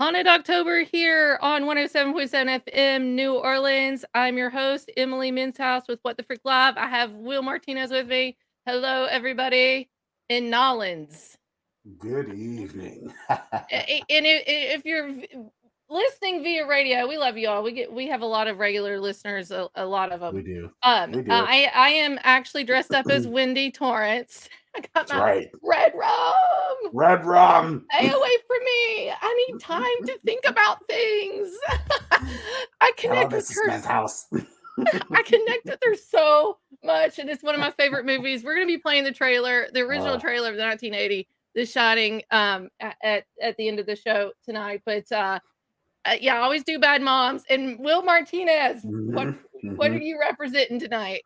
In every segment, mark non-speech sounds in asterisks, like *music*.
Haunted October here on 107.7 FM New Orleans. I'm your host, Emily Menshouse with What the Frick Live. I have Will Martinez with me. Hello, everybody in Nolans. Good evening. *laughs* And if you're listening via radio, we love you all. We get we have a lot of regular listeners, a, a lot of them. we do. Um, we do. I I am actually dressed up as *laughs* Wendy Torrance. I got That's my right. red rum. Red rum. Stay away from me. I need time to think about things. *laughs* I Oh, connect this with her. House. *laughs* I connect with her so much, and it's one of my favorite movies. We're gonna be playing the trailer, the original Oh. trailer of the 1980, The Shining, um, at at the end of the show tonight. But uh, uh yeah, I always do bad moms. And Will Martinez, what Mhm, what are you representing tonight?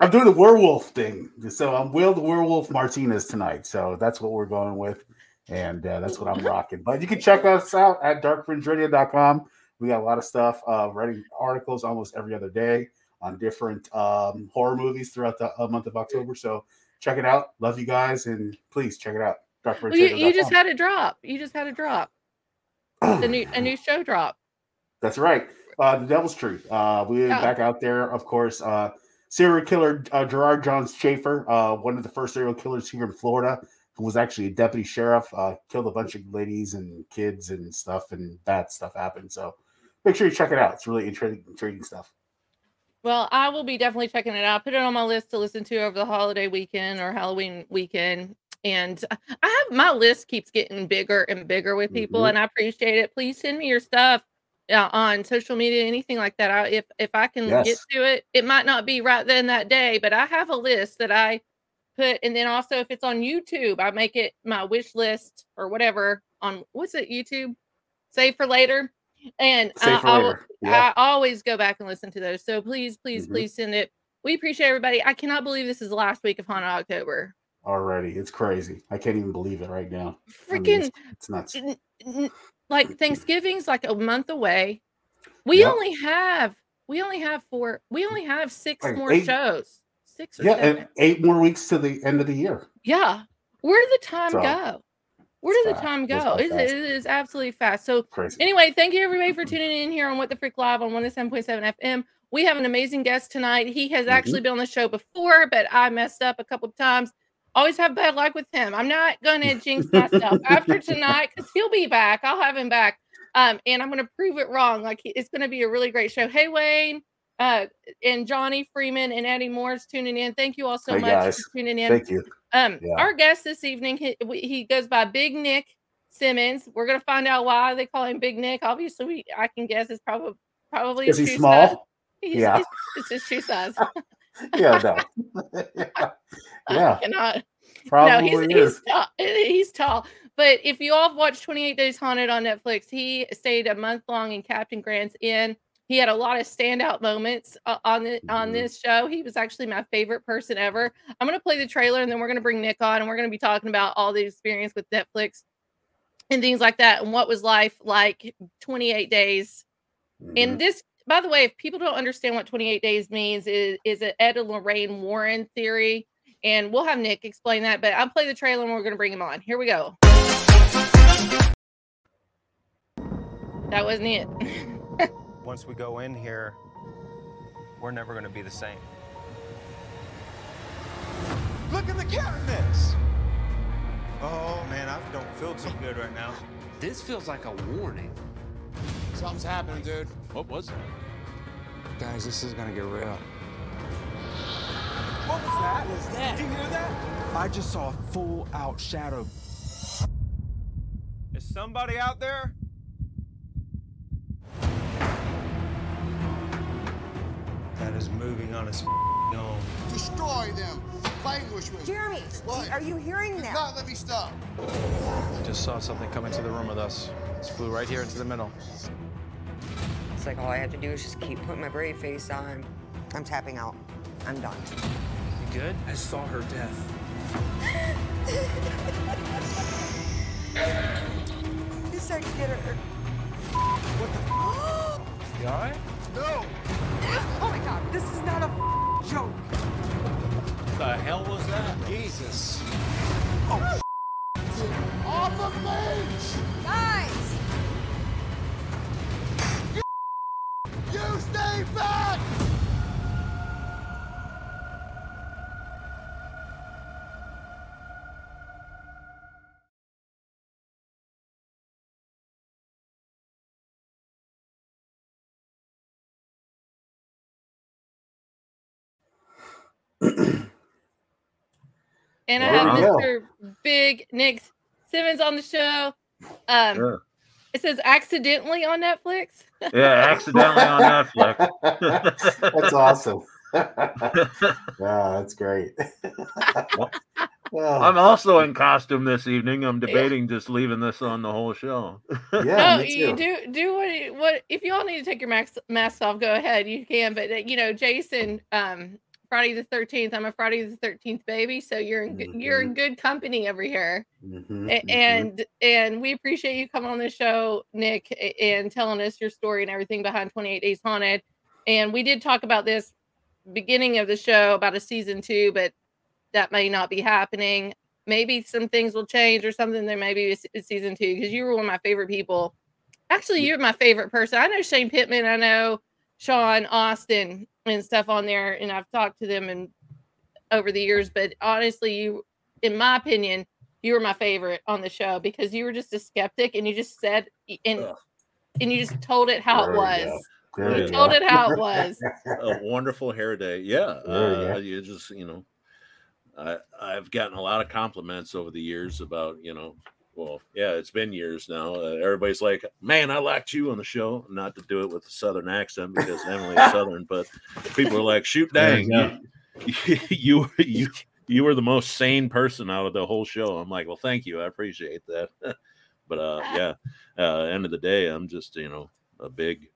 I'm doing the werewolf thing. So I'm Will the Werewolf Martinez tonight. So that's what we're going with. And uh, that's what I'm rocking. But you can check us out at darkfringeradio.com. We got a lot of stuff, uh, writing articles almost every other day on different um, horror movies throughout the uh, month of October. So check it out. Love you guys. And please check it out. Well, you, you just had a drop. You just had a drop. The new a new show drop. That's right. Uh, the Devil's Truth. Uh, we are Yeah. back out there, of course. Uh, serial killer uh, Gerard Johns Schaefer, uh, one of the first serial killers here in Florida, who was actually a deputy sheriff, uh, killed a bunch of ladies and kids and stuff, and bad stuff happened. So make sure you check it out. It's really intriguing, intriguing stuff. Well, I will be definitely checking it out. Put it on my list to listen to over the holiday weekend or Halloween weekend. And I have my list keeps getting bigger and bigger with people, Mhm. and I appreciate it. Please send me your stuff uh, on social media, anything like that. I, if if I can get to it, it might not be right then that day, but I have a list that I put, and then also if it's on YouTube, I make it my wish list or whatever on what's it YouTube, save for later, and I- for I later. Yeah. I always go back and listen to those. So please, please, Mhm. please send it. We appreciate everybody. I cannot believe this is the last week of Haunted October. Already. It's crazy. I can't even believe it right now. I mean, Freaking it's, it's nuts. n- n- like Thanksgiving's like a month away. We Yep. only have we only have four we only have six Like more eight- shows. Six or Yeah, seven. and eight more weeks to the end of the year. yeah. Where did the time So, go? Where did the time go? It, it is absolutely fast. So Crazy. Anyway, thank you everybody for tuning in here on What the Frick Live on 107.7 FM. We have an amazing guest tonight. He has Mhm. actually been on the show before, but I messed up a couple of times. Always have bad luck with him. I'm not going *laughs* to jinx myself after tonight because he'll be back. I'll have him back. Um, and I'm going to prove it wrong. Like it's going to be a really great show. Hey, Wayne, uh, and Johnny Freeman and Eddie Moore's tuning in. Thank you all so Hey, much guys. for tuning in. Thank you. Um, Yeah. our guest this evening, he, he goes by Big Nick Simons. We're gonna find out why they call him Big Nick. Obviously, we, I can guess it's probably probably Is he size. small? *laughs* He's, Yeah. he's- it's his shoe size. *laughs* Yeah, no. yeah. *laughs* Yeah, I cannot. probably no, he's he's tall. *laughs* He's tall. But if you all have watched 28 Days Haunted on Netflix, he stayed a month long in Captain Grant's Inn. He had a lot of standout moments uh, on the, on Mhm. this show. He was actually my favorite person ever. I'm going to play the trailer and then we're going to bring Nick on and we're going to be talking about all the experience with Netflix and things like that and what was life like 28 days. Mhm. And this, by the way, if people don't understand what 28 days means, is is an Ed and Lorraine Warren theory. And we'll have Nick explain that, but I'll play the trailer and we're going to bring him on. Here we go. That wasn't it. *laughs* Once we go in here, we're never going to be the same. can't mix. Oh man, I don't feel too good right now. This feels like a warning. Something's happening, dude. What was it? Guys, this is gonna get real. What was that? What was that? Did you hear that? I just saw a full out shadow. Is somebody out there? That is moving on its own. Destroy them. Languish with. Jeremy, What? are you hearing Do that? not let me stop. I just saw something come into the room with us. Just flew right here into the middle. It's like all I have to do is just keep putting my brave face on. I'm tapping out. I'm done. You good? I saw her death. *laughs* This sex get her. What the? You all right? No. *laughs* Oh my god, this is not a joke. What The hell was that? Jesus. Off *clears throat* And I have you go. Mr. Big Nick Simons on the show. Um, Sure. It says accidentally on Netflix. Yeah, accidentally on Netflix. *laughs* that's awesome. *laughs* yeah, that's great. I'm also in costume this evening. I'm debating just leaving this on the whole show. yeah, no, *laughs* me you too. do do what you- what if you all need to take your mask mask off, go ahead, you can. But uh, you know, Jason, um, Friday the thirteenth. I'm a Friday the thirteenth baby, so you're in good, you're in good company over here. Mhm, A- mhm. and and we appreciate you coming on the show nick and telling us your story and everything behind 28 days haunted and we did talk about this beginning of the show about a season two but that may not be happening maybe some things will change or something there may be a season two because you were one of my favorite people actually you're my favorite person i know shane pittman i know sean austin and stuff on there and i've talked to them and over the years but honestly you in my opinion you were my favorite on the show because you were just a skeptic and you just said and Ugh. and you just told it how There it was. You You told go. it how it *laughs* was. a wonderful hair day. Yeah, There you uh, you just you know, I I've gotten a lot of compliments over the years about you know. Well, yeah, it's been years now. Uh, everybody's like, "Man, I liked you on the show." Not to do it with a southern accent because Emily's *laughs* southern, but people are like, "Shoot, There you dang, you, you *laughs* you you were the most sane person out of the whole show." I'm like, "Well, thank you, I appreciate that." *laughs* but uh, yeah, uh, end of the day, I'm just you know a big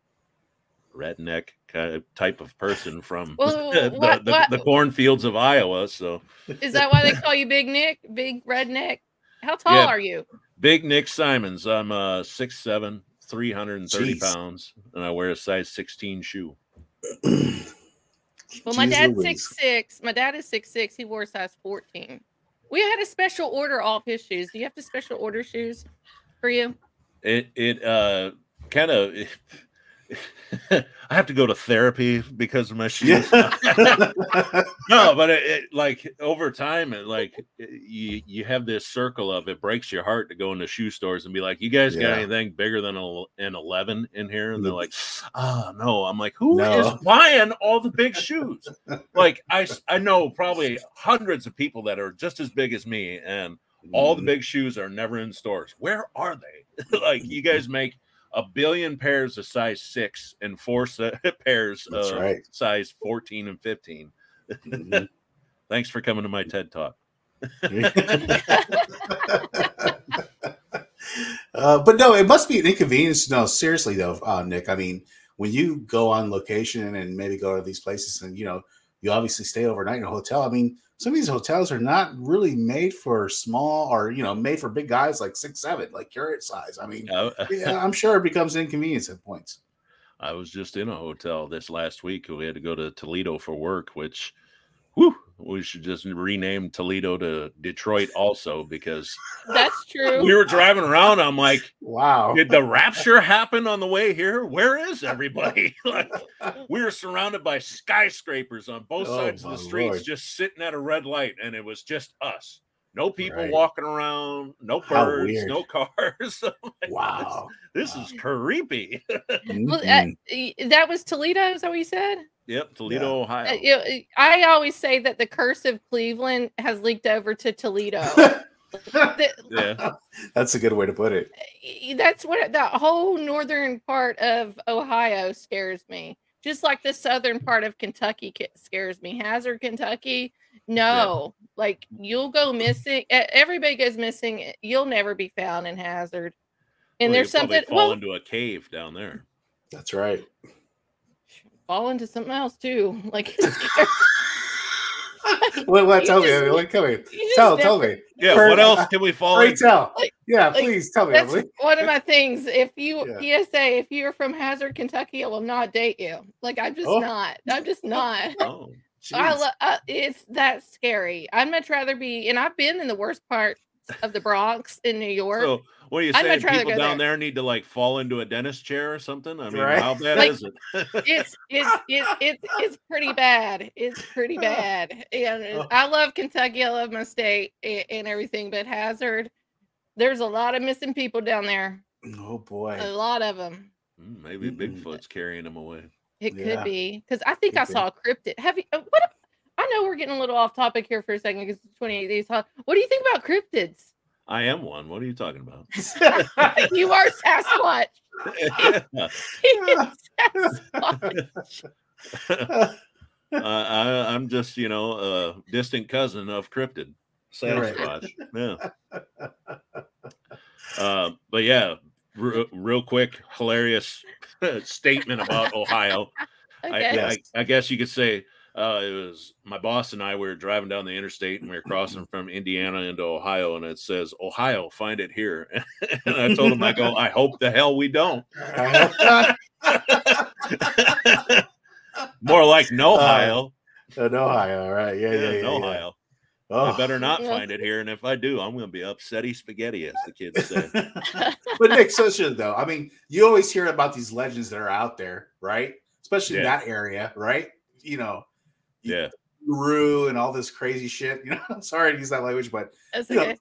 redneck kind of type of person from Well, the, what- the, what- the cornfields of Iowa. So Is that why they call you Big Nick? Big redneck? How tall Yeah. are you? big Nick Simons. I'm uh six seven, three hundred and thirty Jeez. pounds, and I wear a size sixteen shoe. *clears throat* Well, my Jeez dad's Louise. six six. My dad is six six. He wore a size fourteen. We had a special order all of his shoes. Do you have to special order shoes for you? It it uh kind of. *laughs* I have to go to therapy because of my *laughs* shoes. Yeah. no, but it, it like over time, it like it- you you have this circle of it breaks your heart to go into shoe stores and be like, "You guys got anything bigger than a, an eleven in here?" And they're mm. like, "Oh no!" I'm like, "Who is No. buying all the big shoes?" like I I know probably hundreds of people that are just as big as me, and all the mm. big shoes are never in stores. Where are they? *laughs* like you guys make a billion pairs of size six and four se- *laughs* pairs That's of right. size 14 and 15. Mhm. *laughs* Thanks for coming to my TED talk. *laughs* uh, but no, it must be an inconvenience. No, seriously though, uh, Nick. I mean, when you go on location and maybe go to these places, and you know, you obviously stay overnight in a hotel. I mean, some of these hotels are not really made for small or you know made for big guys like six seven, like your size. I mean, *laughs* yeah, I'm sure it becomes inconvenience at points. I was just in a hotel this last week. We had to go to Toledo for work, which whew, we should just rename Toledo to Detroit also because That's true. we were driving around. I'm like, Wow. did the rapture happen on the way here? Where is everybody? *laughs* like, we were surrounded by skyscrapers on both Oh, sides of the streets, Lord. just sitting at a red light, and it was just us. No people Right. walking around, no birds, no cars. *laughs* Like, Wow. This, this is creepy. *laughs* Well, uh, that was Toledo. Is that what you said? Yep, Toledo, Uh, Ohio. you know, I always say that the curse of Cleveland has leaked over to Toledo. *laughs* The- Yeah. *laughs* That's a good way to put it. that's what that whole northern part of Ohio scares me. Just like the southern part of Kentucky scares me. Hazard, Kentucky, no. Like you'll go missing. Everybody goes missing. eh, You'll never be found in Hazard. And Well, there's something. fall Well, into a cave down there. That's right. Fall into something else too. *laughs* Like *laughs* *laughs* What? What? You Tell me. just- Emily, Tell me. Tell. Tell me. Yeah, Hurry- what else can we fall Hurry, into? tell. Like- Yeah, like, please tell me, That's Emily. one of my things. If you Yeah. PSA, if you're from Hazard, Kentucky, I will not date you. Like I'm just Oh. not. I'm just not. Oh, I lo- uh, it's that scary. I'd much rather be, and I've been in the worst part of the Bronx in New York. So what are you I'd saying? People down there. there. need to like fall into a dentist chair or something? I mean, Right. how bad Like- is it? *laughs* it's it's it's it's it's pretty bad. It's pretty bad. And Oh. I love Kentucky. I love my state and everything, but Hazard, there's a lot of missing people down there. Oh boy. A lot of them. Mm, Maybe Mm-mm. Bigfoot's carrying them away. It Yeah. could be because I think Could I be. saw a cryptid. Have you? uh, What? I know we're getting a little off topic here for a second because 28 days. Huh? What do you think about cryptids? I am one. What are you talking about? *laughs* you are Sasquatch. *laughs* Sasquatch. uh, I, I'm just, you know, a distant cousin of cryptid, Right. Sasquatch. Yeah. Uh, but yeah, r- real quick, hilarious *laughs* statement about Ohio. Okay. I, I, I guess you could say uh, it was my boss and I. We were driving down the interstate and we were crossing from Indiana into Ohio, and it says Ohio, find it here. *laughs* and I told him, I go, I hope the hell we don't. *laughs* More like no Ohio. No, Ohio, right? Yeah, yeah, yeah, yeah. no yeah. Ohio. Oh. I better not Yeah. find it here, and if I do, I'm going to be upsetty spaghetti, as the kids say. *laughs* but Nick, so should though. I mean, you always hear about these legends that are out there, right? Especially in that area, right? You know, Yeah, Rue and all this crazy shit. *laughs* You know, I'm sorry to use that language, but That's you know,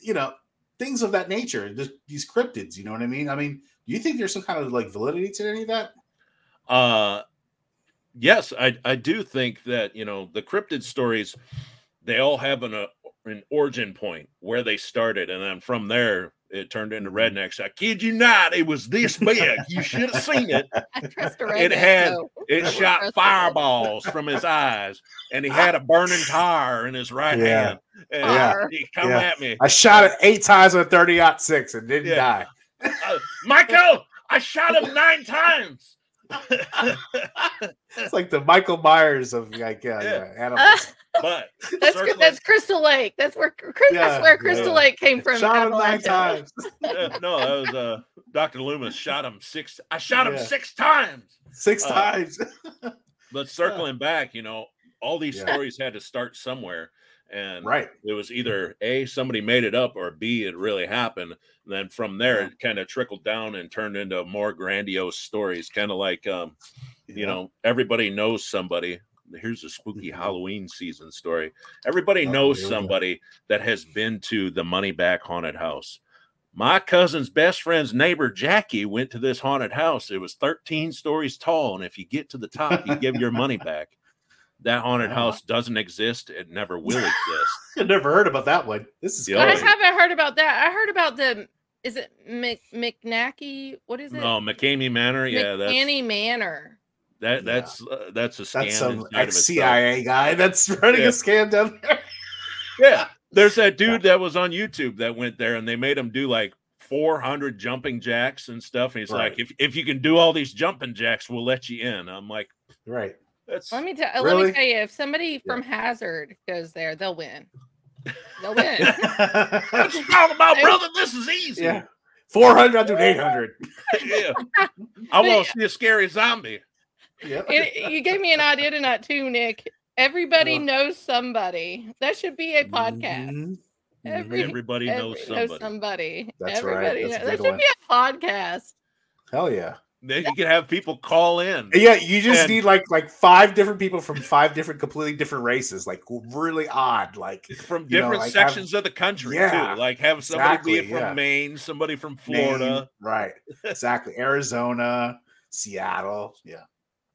you know, things of that nature, just these cryptids. You know what I mean? I mean, do you think there's some kind of like validity to any of that? Uh yes, I I do think that you know the cryptid stories they all have an uh, an origin point where they started, and then from there it turned into Mm-hmm. rednecks. I kid you not, it was this big. You should have seen it. *laughs* I It had though. it shot trust a redneck. fireballs from his eyes, and he had a burning *laughs* tire in his right Yeah. hand. And Yeah. he come Yeah. at me, I shot it eight times with a 30 six and didn't Yeah. die. Uh, Michael. I shot him nine times. *laughs* It's like the Michael Myers of like uh, Yeah. yeah, animals. But *laughs* That's circling- that's Crystal Lake. That's where Chris, Yeah, that's where Crystal yeah. Lake came from. Shot him nine times. *laughs* *laughs* Uh, no, that was uh, Dr. Loomis shot him six. I shot him six times. Six Uh, times. But circling back, you know, all these Yeah. stories had to start somewhere, and right. it was either a somebody made it up or b it really happened. And then from there, Yeah. it kind of trickled down and turned into more grandiose stories, kind of like um, you know, everybody knows somebody. Here's a spooky Mhm. Halloween season story. Everybody Oh, knows here we go. somebody that has been to the Money Back Haunted House. My cousin's best friend's neighbor Jackie went to this haunted house. It was 13 stories tall, and if you get to the top, you give your money *laughs* back. That haunted Wow. house doesn't exist. It never will exist. *laughs* I've never heard about that one. This is Yeah. I crazy. haven't heard about that. I heard about the. Is it Mc, McNacky? What is it? No, McKamey Manor. Yeah, that's McCanny Manor. That. Yeah. That's uh, that's a scam. That's some ex. CIA guy that's *laughs* running Yeah. a scam down there. Yeah, there's that dude that was on YouTube that went there, and they made him do like 400 jumping jacks and stuff. And he's Right. like, if if you can do all these jumping jacks, we'll let you in. I'm like, Right. that's Let me tell. Let Really? me tell you, if somebody from Hazard goes there, they'll win. *laughs* They'll win. what you talking about, brother. This is easy. yeah. 400, I'll do 800. *laughs* yeah. I want to see a scary zombie. Yep. It- you gave me an idea tonight too, Nick. Everybody Ugh. knows somebody. That should be a podcast. Mhm. Every, Everybody knows every- somebody. somebody. That's right. Everybody That's knows- That good should one. be a podcast. Hell yeah. Then you can have people call in. Yeah, you just And- need like like five different people from five different, completely different races, like really odd. Like from you know, different like, have- sections of the country Yeah, too. Like have somebody be exactly, from yeah. Maine, somebody from Maine, Florida, right? Exactly. Arizona, Seattle. Yeah.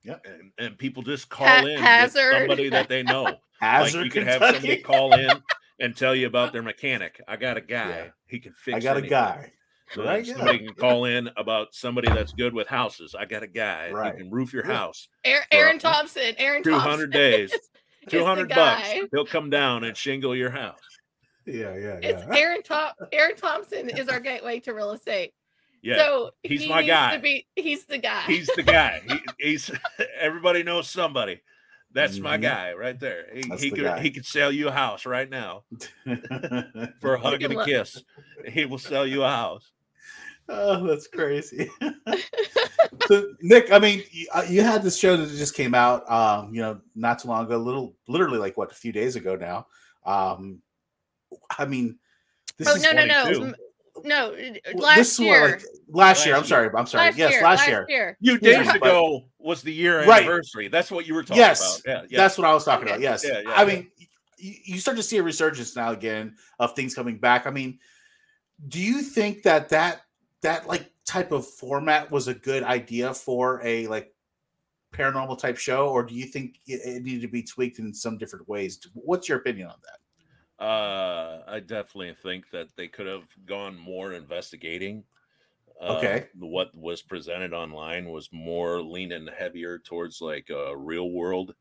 And, and people just call Ha- in Hazard. somebody that they know. *laughs* Hazard, like you could have somebody call in *laughs* and tell you about their mechanic. I got a guy. Yeah. He can fix. It. I got a guy. So Right, then yeah. Somebody can call in about somebody that's good with houses. I got a guy. Right. He can roof your Yeah. house. Aaron, Aaron Thompson. Aaron Two Thompson. hundred *laughs* days. Two hundred bucks. He'll come down and shingle your house. Yeah, yeah, yeah. It's. Aaron Tom Aaron Thompson is our gateway to real estate. Yeah. so he's he my needs guy. To be, he's the guy. he's the guy. *laughs* He, he's *laughs* everybody knows somebody. That's my Mhm. guy right there. He, That's he the could guy. he could sell you a house right now *laughs* for a hug and a look- kiss. He will sell you a house. oh, that's crazy. so, Nick, I mean, you, uh, you had this show that just came out, um, you know, not too long ago, little, literally like what, a few days ago now. Um, I mean, this oh is no no no 22. M- no! Uh, last this is what, year. like, last year. I'm sorry. I'm sorry. last yes, year. last year. Few Yeah, days but- ago was the year Right. anniversary. That's what you were talking Yes, about. Yeah, yeah. That's what I was talking Okay. about. Yes. Yeah, yeah, I yeah. mean, you, you start to see a resurgence now again of things coming back. I mean, do you think that that that like type of format was a good idea for a like paranormal type show, or do you think it, it needed to be tweaked in some different ways? What's your opinion on that? Uh, I definitely think that they could have gone more investigating. Uh, Okay. what was presented online was more leaning heavier towards like a real world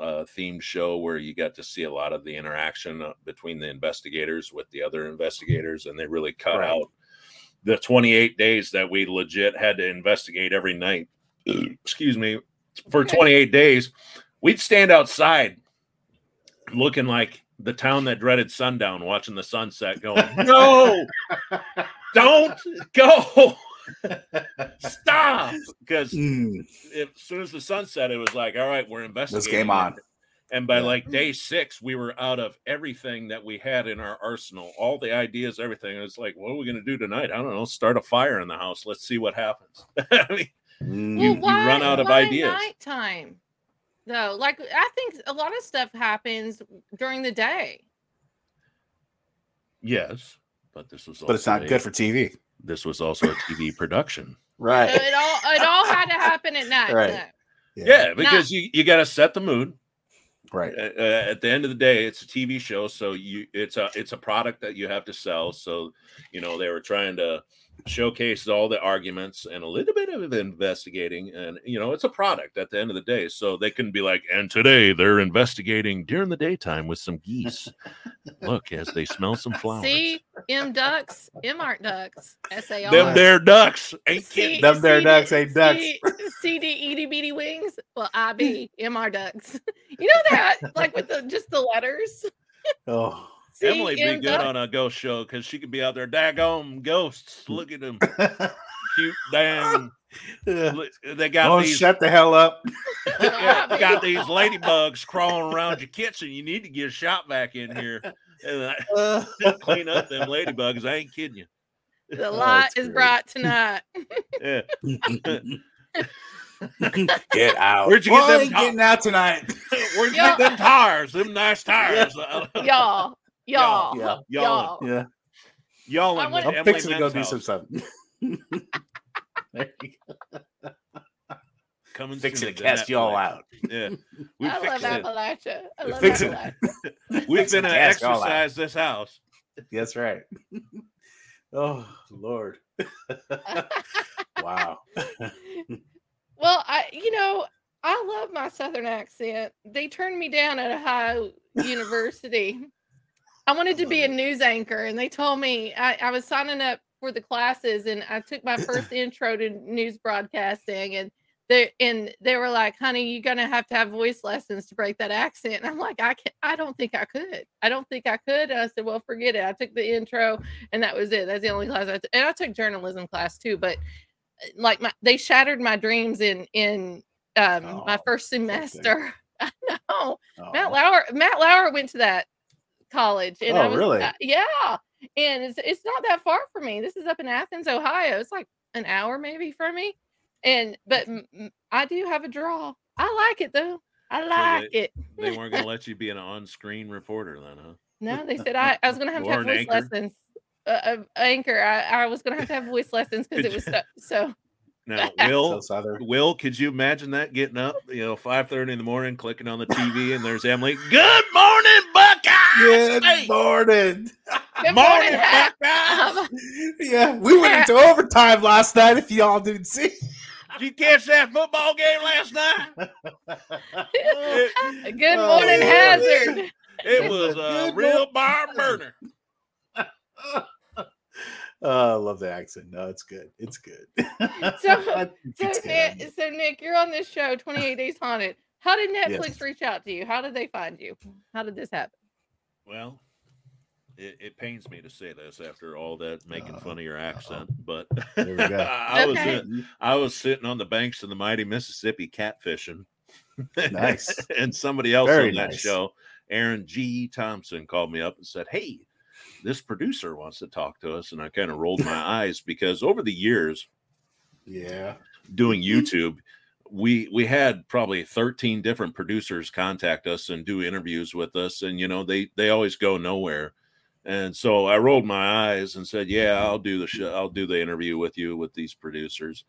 uh, themed show where you got to see a lot of the interaction uh, between the investigators with the other investigators, and they really cut Right. out the 28 days that we legit had to investigate every night. *clears throat* Excuse me, for Okay. 28 days, we'd stand outside looking like the town that dreaded sundown, watching the sunset, going, *laughs* "No, don't go, stop!" *laughs* Because Mm, as soon as the sun set, it was like, "All right, we're investigating." This game on. And by Yeah. like day six, we were out of everything that we had in our arsenal, all the ideas, everything. It's like, what are we going to do tonight? I don't know. Start a fire in the house. Let's see what happens. *laughs* I mean, mm, you- you run out of why ideas. Nighttime, though. Like I think a lot of stuff happens during the day. yes, but this was, but it's not a- good for TV. This was also a TV production. *laughs* Right. So it all it all had to happen at night. Right. though. Yeah, because you you got to set the mood. Right. Uh, uh, at the end of the day, it's a TV show, so you it's a it's a product that you have to sell. So you know they were trying to showcase all the arguments and a little bit of investigating, and you know it's a product at the end of the day. So they couldn't be like, and today they're investigating during the daytime with some geese. *laughs* Look as they smell some flowers. See, M ducks, M aren't ducks. S A R. Them there ducks ain't C- kidding. Them there CD ducks ain't ducks. C- CD itty bitty wings. Well, I *laughs* B M R ducks. *laughs* You know that, like with the just the letters. Oh. C- Emily be good duck- on a ghost show because she could be out there daggone ghosts. Look at them *laughs* cute damn. look, They got oh, these shut the hell up. *laughs* *laughs* yeah, they got these ladybugs crawling around your kitchen. You need to get a shot back in here and uh, clean up them ladybugs. I ain't kidding you. The Oh, light that's is great. bright tonight. Yeah. Get out. Where'd you get I them? ain't getting out tonight. Where'd you Y'all- get them tires? Them nice tires. Uh, Y'all, y'all, Yeah. *laughs* Y'all. y'all. Yeah. Y'all I in want- I'm fixing to go do some something. *laughs* There you go. Coming Fixing soon to cast you all out. Yeah. *laughs* We I love fixing it. Appalachia. I love Fix it. Appalachia. We've Fixing been to to cast y'all out. exorcise this house. That's right. Oh Lord. wow. Well, I you know, I love my southern accent. They turned me down at Ohio University. I wanted to be a news anchor, and they told me I, I was signing up for the classes, and I took my first *clears throat* intro to news broadcasting, and they and they were like, "Honey, you're gonna have to have voice lessons to break that accent." And I'm like, "I can I don't think I could. I don't think I could." And I said, "Well, forget it." I took the intro, and that was it. That's the only class I took, and I took journalism class too, but like my they shattered my dreams in in um my Oh, first semester *laughs* No, Oh. Matt Lauer. Matt Lauer went to that college, and I Oh, was, really? uh, yeah, and it's it's not that far from me. This is up in Athens, Ohio. It's like an hour maybe from me, and but I do have a draw. I like it though. I like they- it. They weren't going *laughs* to let you be an on-screen reporter then, huh? No, they said I, I was gonna *laughs* have to have voice anchor. lessons. Uh, uh, anchor. I, I was gonna have to have voice lessons because it was so, so. *laughs* Now, Will, southern. Will, could you imagine that getting up, you know, five thirty in the morning, clicking on the TV, and there's Emily. Good morning, Buckeyes. Good Hey, morning. Good morning, morning, Um, Yeah, we went into overtime last night. If y'all didn't see, Did you catch that football game last night? It, *laughs* Good Oh, morning, yeah. Hazard. it was a Good real barn burner. *laughs* oh, I love the accent. No, it's good. It's good. *laughs* So- So it's good. Nick, so Nick, you're on this show, 28 Days Haunted. How did Netflix Yes. reach out to you? How did they find you? How did this happen? Well, it, it pains me to say this after all that making Uh, fun of your accent, but There we. *laughs* I was Okay. uh, I was sitting on the banks of the mighty Mississippi catfishing. Nice. *laughs* and somebody else Very on that nice. show, Aaron G. Thompson, called me up and said, Hey, this producer wants to talk to us. And I kind of rolled my *laughs* eyes because over the years Yeah. doing YouTube, we we had probably 13 different producers contact us and do interviews with us. And you know, they they always go nowhere. And so I rolled my eyes and said, "Yeah, I'll do the show. I'll do the interview with you with these producers."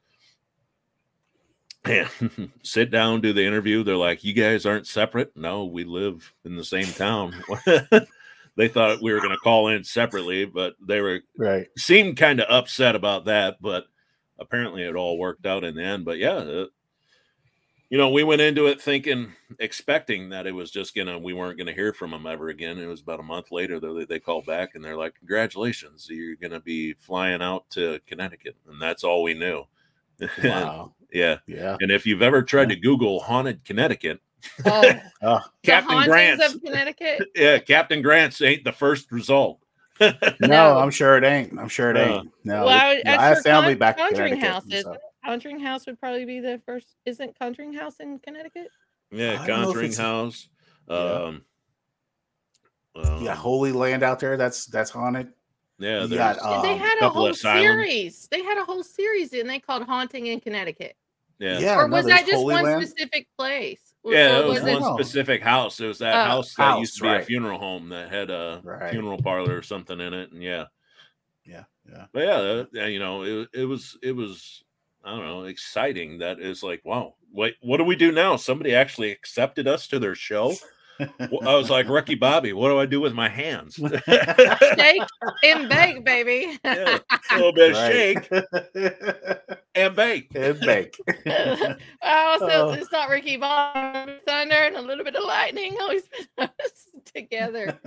And *laughs* sit down, do the interview. They're like, "You guys aren't separate." No, we live in the same town. *laughs* they thought we were going to call in separately, but they were Right. seemed kind of upset about that, but apparently it all worked out in the end. But yeah, uh, you know, we went into it thinking, expecting that it was just gonna, we weren't gonna hear from them ever again. It was about a month later though that they called back and they're like, "Congratulations, you're gonna be flying out to Connecticut," and that's all we knew. *laughs* Wow. yeah, Yeah. and if you've ever tried to Google haunted Connecticut, Oh, *laughs* Oh, Captain hauntings Grant's, of Connecticut. *laughs* yeah, Captain Grant's ain't the first result. no, No. I'm sure it ain't. I'm sure it ain't. No, well, I, it- would- no, as I have family Con- back in Connecticut. House. and Isn't it? Conjuring House would probably be the first. Isn't Conjuring House in Connecticut? Yeah, I don't know if Conjuring House. Yeah. Um, um, Yeah, Holy Land out there. That's that's haunted. yeah, you there's, got, they Um, had a whole series. They had a whole series, and they called Haunting in Connecticut. yeah, Yeah, or was there's that just Holy one Land. specific place? Yeah, it was it- one Oh. specific house. It was that Oh. house that House, used to be a funeral home that had a Right. funeral parlor or something in it, and yeah, Yeah, yeah. but yeah, uh, yeah, you know, it, it was it was I don't know, exciting. That is like, wow, wait, what do we do now? Somebody actually accepted us to their show. I was like, Ricky Bobby, what do I do with my hands? *laughs* Shake and bake, baby. *laughs* Yeah, a little bit of Right. shake and bake. and bake. *laughs* also, Oh. it's not Ricky Bobby, thunder, and a little bit of lightning always together.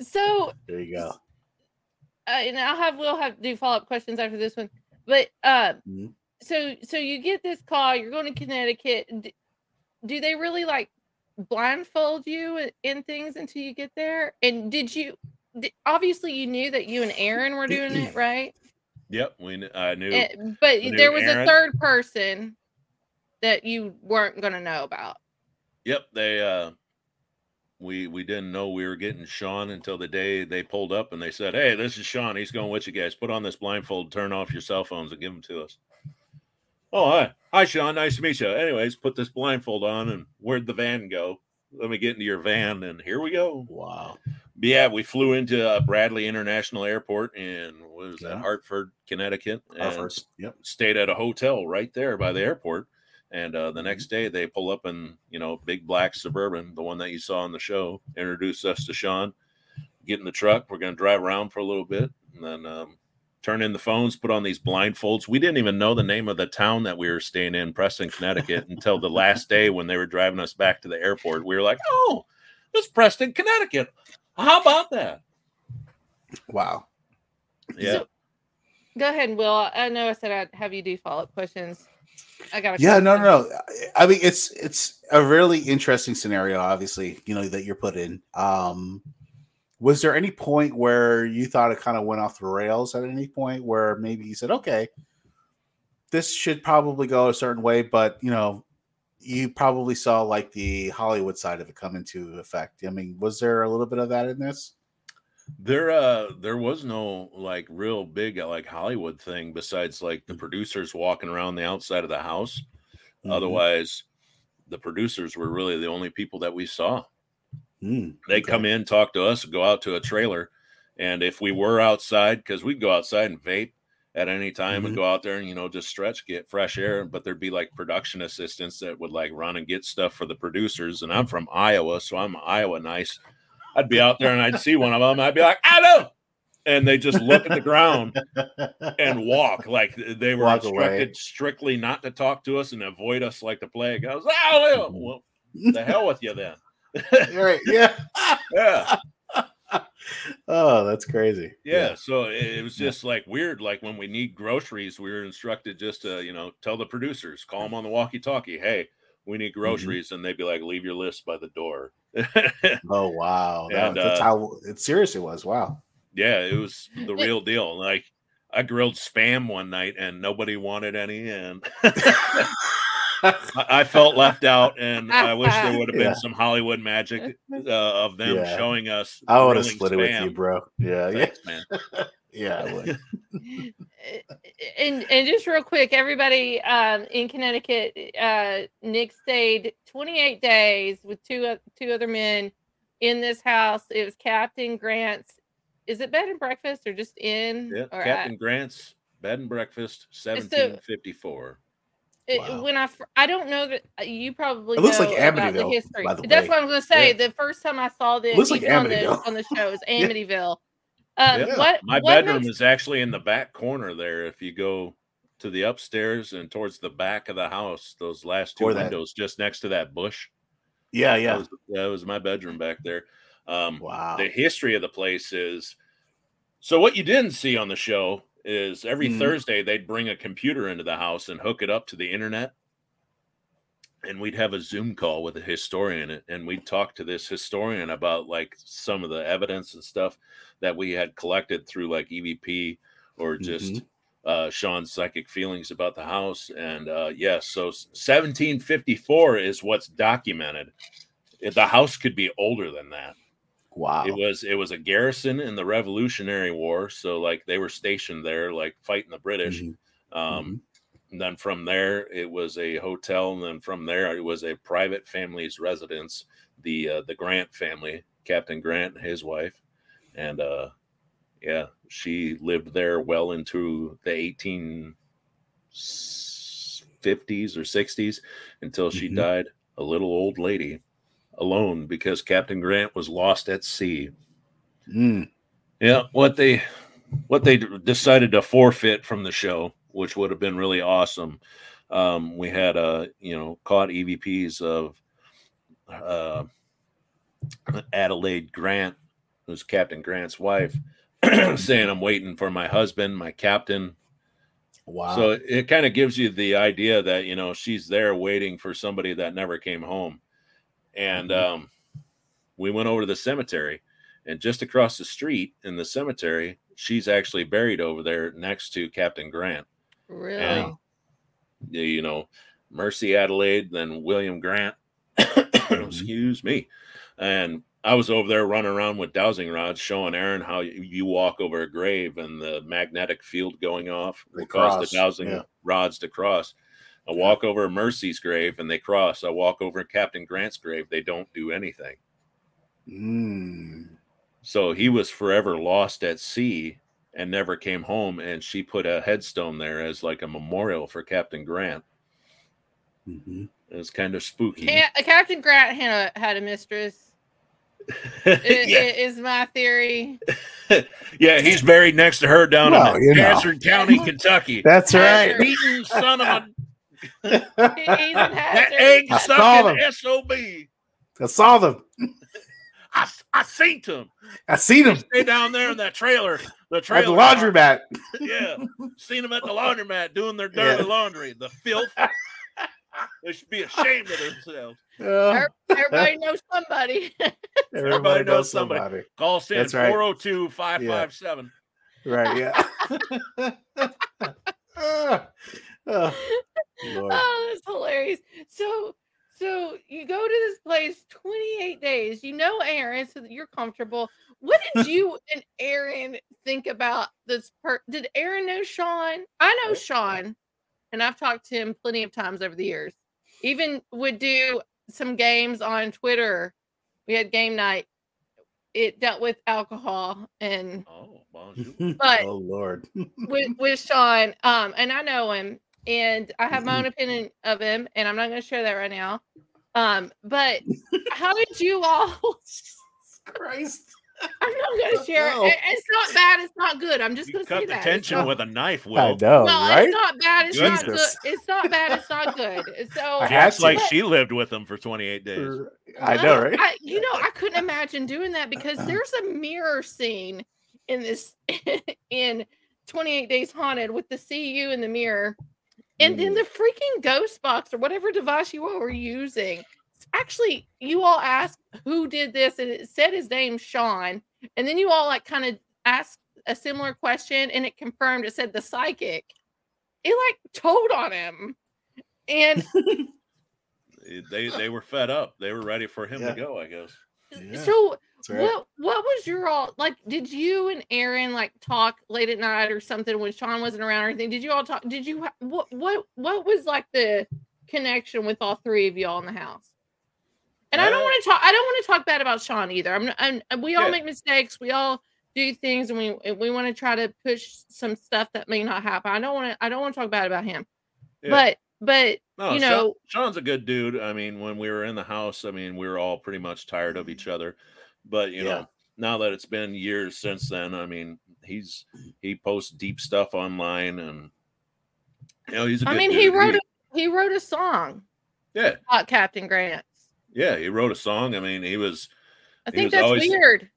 So, there you go. uh, and I'll have we'll have to do follow up questions after this one. But uh, Mhm. so so you get this call. You're going to Connecticut. D- Do they really like blindfold you in- in things until you get there? And did you? di- Obviously, you knew that you and Aaron were doing it, right? *clears throat* Yep, we I knew. Eh, but knew there was Aaron. a third person that you weren't going to know about. Yep, they uh we we didn't know we were getting Sean until the day they pulled up and they said, "Hey, this is Sean. He's going with you guys. Put on this blindfold, turn off your cell phones, and give them to us." Oh, hi, hi, Sean. Nice to meet you. Anyways, put this blindfold on, and where'd the van go? Let me get into your van, and here we go. Wow. Yeah, we flew into uh, Bradley International Airport in what was that, Hartford, Connecticut, and first. Yep. stayed at a hotel right there by the airport. And uh, the Mm-hmm. next day, they pull up in you know big black suburban, the one that you saw on the show. Introduce us to Sean. Get in the truck. We're going to drive around for a little bit, and then um, turn in the phones. Put on these blindfolds. We didn't even know the name of the town that we were staying in, Preston, Connecticut, until the last day when they were driving us back to the airport. We were like, "Oh, it's Preston, Connecticut. How about that?" Wow. Yeah. So- Go ahead, Will. I know I said I'd have you do follow up questions. I got Yeah, no, no, no. I mean, it's it's a really interesting scenario. Obviously, you know that you're put in. Um, was there any point where you thought it kind of went off the rails? At any point where maybe you said, "Okay, this should probably go a certain way," but you know, you probably saw like the Hollywood side of it come into effect. I mean, was there a little bit of that in this? There uh there was no like real big uh, like Hollywood thing besides like the producers walking around the outside of the house. Mhm. Otherwise, the producers were really the only people that we saw. Mm, They okay. come in, talk to us, go out to a trailer, and if we were outside, because we'd go outside and vape at any time and Mhm. go out there and you know just stretch, get fresh air. But there'd be like production assistants that would like run and get stuff for the producers. And I'm from Iowa, so I'm Iowa nice. I'd be out there and I'd see one of them. I'd be like, Adam. And they just look at the ground and walk like they were Walk away. instructed strictly not to talk to us and avoid us like the plague. I was like, oh, well, mm-hmm. the hell with you then. right. Yeah. *laughs* Yeah. Oh, that's crazy. Yeah, so it, it was Yeah. just like weird. Like when we need groceries, we were instructed just to, you know, tell the producers, call them on the walkie-talkie, hey, we need mm-hmm. groceries, and they'd be like, leave your list by the door. *laughs* Oh wow. That- And, that's uh, how it serious it was. Wow. yeah, it was the real deal. Like I grilled spam one night, and nobody wanted any, and *laughs* I, I felt left out, and I wish there would have been Yeah. some Hollywood magic *laughs* uh, of them Yeah. showing us. I would have grilling split it with you, bro. Yeah. Yeah. Man. Yeah. I would. and and just real quick, everybody um, inn Connecticut, uh, Nick stayed 28 days with two two other men in this house. It was Captain Grant's. Is it bed and breakfast or just in? Yeah, or Captain Grant's bed and breakfast, seventeen fifty four. It, Wow. When I I don't know that uh, you probably It looks like know about the Amityville, history. by the That's what I'm going to say. Yeah. The first time I saw this, looks like even on the on the show is *laughs* Yeah. Amityville. Um, Yeah. What My what bedroom makes- is actually in the back corner there. If you go to the upstairs and towards the back of the house, those last two Or that- windows just next to that bush. Yeah. That Yeah. was, that was my bedroom back there. Um, Wow. The history of the place is so what you didn't see on the show is every Mhm. Thursday they'd bring a computer into the house and hook it up to the internet. And we'd have a Zoom call with a historian, and we'd talk to this historian about like some of the evidence and stuff that we had collected through like EVP or just Mhm. uh, Sean's psychic feelings about the house. And uh, yes, so 1754 is what's documented. The house could be older than that. Wow. It was it was a garrison in the Revolutionary War, so like they were stationed there, like fighting the British. Mhm. Um, and then from there, it was a hotel, and then from there, it was a private family's residence. The uh, the Grant family, Captain Grant, and his wife, and uh, yeah, she lived there well into the eighteen fifties or sixties until she Mhm. died, a little old lady, alone because Captain Grant was lost at sea. Mm. Yeah, what they what they decided to forfeit from the show, which would have been really awesome. Um, we had uh, you know, caught EVPs of uh Adelaide Grant, who's Captain Grant's wife, *clears throat* saying I'm waiting for my husband, my captain. Wow. So it, kind of gives you the idea that you know she's there waiting for somebody that never came home. And Mhm. um, we went over to the cemetery, and just across the street in the cemetery, she's actually buried over there next to Captain Grant. Really And you know, Mercy Adelaide, then William Grant. *coughs* Excuse me. And I was over there running around with dowsing rods, showing Aaron how you, walk over a grave and the magnetic field going off They will cause the dowsing yeah. rods to cross. I walk over Mercy's grave and they cross. I walk over Captain Grant's grave, they don't do anything. Mm. So he was forever lost at sea and never came home. And she put a headstone there as like a memorial for Captain Grant. Mhm. It was kind of spooky. Ca- Captain Grant had a, had a mistress. *laughs* i- i- yeah. Is my theory. *laughs* yeah, he's buried next to her down Well, in you. Hazard County, Kentucky. That's right. Beaten son of a *laughs* He- that Hazard. egg sucking them. SOB. I saw them. I, I seen him. I seen them Stay down there in that trailer. The at the laundromat. *laughs* Yeah. Seen them at the laundromat doing their dirty Yeah. laundry. The filth. *laughs* they should be ashamed of themselves. Uh, Everybody *laughs* knows somebody. Everybody knows somebody. Call Sin That's right. 402 557. Right. Yeah. Ah, ah, Lord. oh, that's hilarious. So, So you go to this place 28 days. You know Aaron, so that you're comfortable. What did *laughs* you and Aaron think about this? Per- did Aaron know Sean? I know Sean, and I've talked to him plenty of times over the years. Even would do some games on Twitter. We had game night. It dealt with alcohol and Oh, bonjour. *laughs* But- oh Lord. *laughs* with with Sean. Um, and I know him, and I have my own opinion of him, and I'm not going to share that right now. Um, but how did you all? Christ. I'm not going *laughs* to share No. it. It- It's not bad. It's not good. I'm just You going to cut say the that. Tension not- with a knife, I Will. know, well, right? it's not bad. It's not good. It's not bad. It's not good. So I acts like But- she lived with him for 28 days. I know, right? I, you know, I couldn't imagine doing that because there's a mirror scene in this *laughs* in 28 Days Haunted with the CU in the mirror, and then mm. the freaking ghost box or whatever device you all were using. Actually, you all asked who did this, and it said his name, Sean, and then you all like kind of asked a similar question, and it confirmed. It said the psychic. It like told on him, and *laughs* They they were fed up. They were ready for him Yeah. to go, I guess. Yeah, so right. What what was your all like? Did you and Aaron like talk late at night or something when Sean wasn't around or anything? Did you all talk? Did you what what what was like the connection with all three of y'all in the house? And I don't want to talk. I don't want to talk bad about Sean either. I'm, I'm we all Yeah. make mistakes. We all do things, and we we want to try to push some stuff that may not happen. I don't want to. I don't want to talk bad about him. Yeah. But but No, you Sean- know Sean's a good dude. I mean, when we were in the house, I mean, we were all pretty much tired of mm-hmm. each other. But you know, now that it's been years since then, I mean, he's he posts deep stuff online, and you know, he's. a I mean dude. he wrote a, he wrote a song yeah, about Captain Grant. Yeah, he wrote a song. I mean, he was I think was that's always- weird.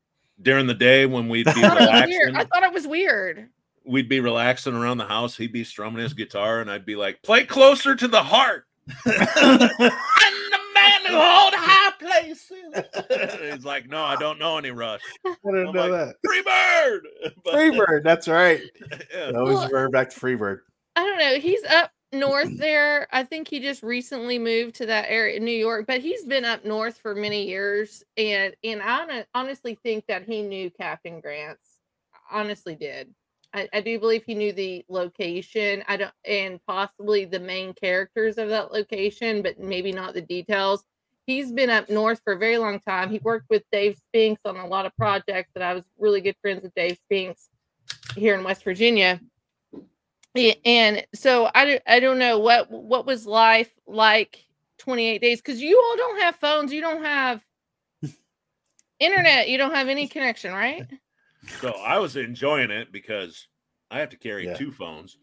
during the day when we'd be I thought, it was weird. relaxing. I thought it was weird. we'd be relaxing around the house. He'd be strumming his guitar, and I'd be like, "Play closer to the heart." *laughs* I'm the man who hold high places. *laughs* He's like, "No, I don't know any Rush." *laughs* I didn't I'm know like, that. Freebird. But- Freebird, that's right. yeah. Always Well- revert back to Freebird. I don't know. He's up north mm-hmm. there. I think he just recently moved to that area in New York, but he's been up north for many years. And and I honestly think that he knew Captain Grant's. Honestly, did. I, I do believe he knew the location. I don't, and possibly the main characters of that location, but maybe not the details. He's been up north for a very long time. He worked with Dave Spinks on a lot of projects, that I was really good friends with Dave Spinks here in West Virginia. Yeah, and so I don't, I don't know what what was life like 28 days because you all don't have phones, you don't have internet, you don't have any connection, right? So I was enjoying it because I have to carry Yeah. two phones.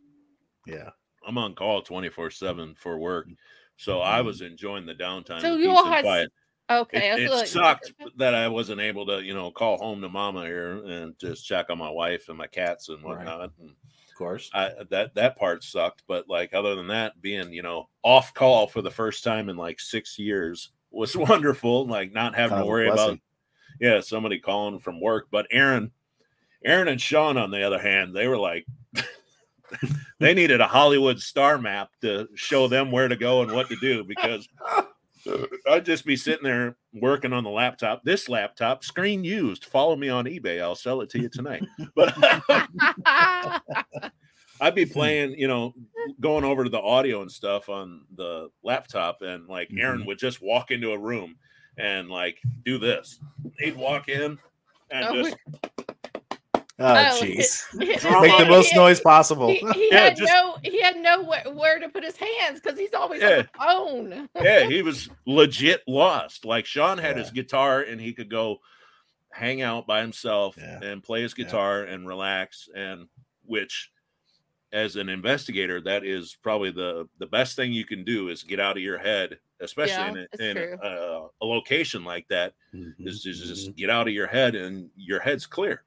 Yeah. I'm on call 24 seven for work, so I mm-hmm. was enjoying the downtime. So you all had quiet. Okay, I it, feel it like sucked that I wasn't able to, you know, call home to mama here and just check on my wife and my cats and Right. whatnot. And Of course. I, that that part sucked, but like other than that, being you know off call for the first time in like six years was *laughs* wonderful. Like not having Kind to worry about yeah somebody calling from work. But Aaron, Aaron and Sean on the other hand, they were like. *laughs* they needed a Hollywood star map to show them where to go and what to do because *laughs* I'd just be sitting there working on the laptop. This laptop, screen used. Follow me on eBay. I'll sell it to you tonight. But *laughs* I'd be playing, you know, going over to the audio and stuff on the laptop, and like Aaron Mm-hmm. would just walk into a room and like do this. He'd walk in and Oh, just Oh, Oh, *laughs* jeez. he- Make the most he- noise possible. He, he *laughs* Yeah, had just- no he had nowhere where to put his hands because he's always on the phone. *laughs* yeah, he was legit lost. Like Sean had his guitar and he could go hang out by himself Yeah. and play his Yeah. guitar and relax and which as an investigator that is probably the the best thing you can do is get out of your head especially Yeah, in, a, in a, a location like that Mhm. is to just Mhm. get out of your head and your head's clear.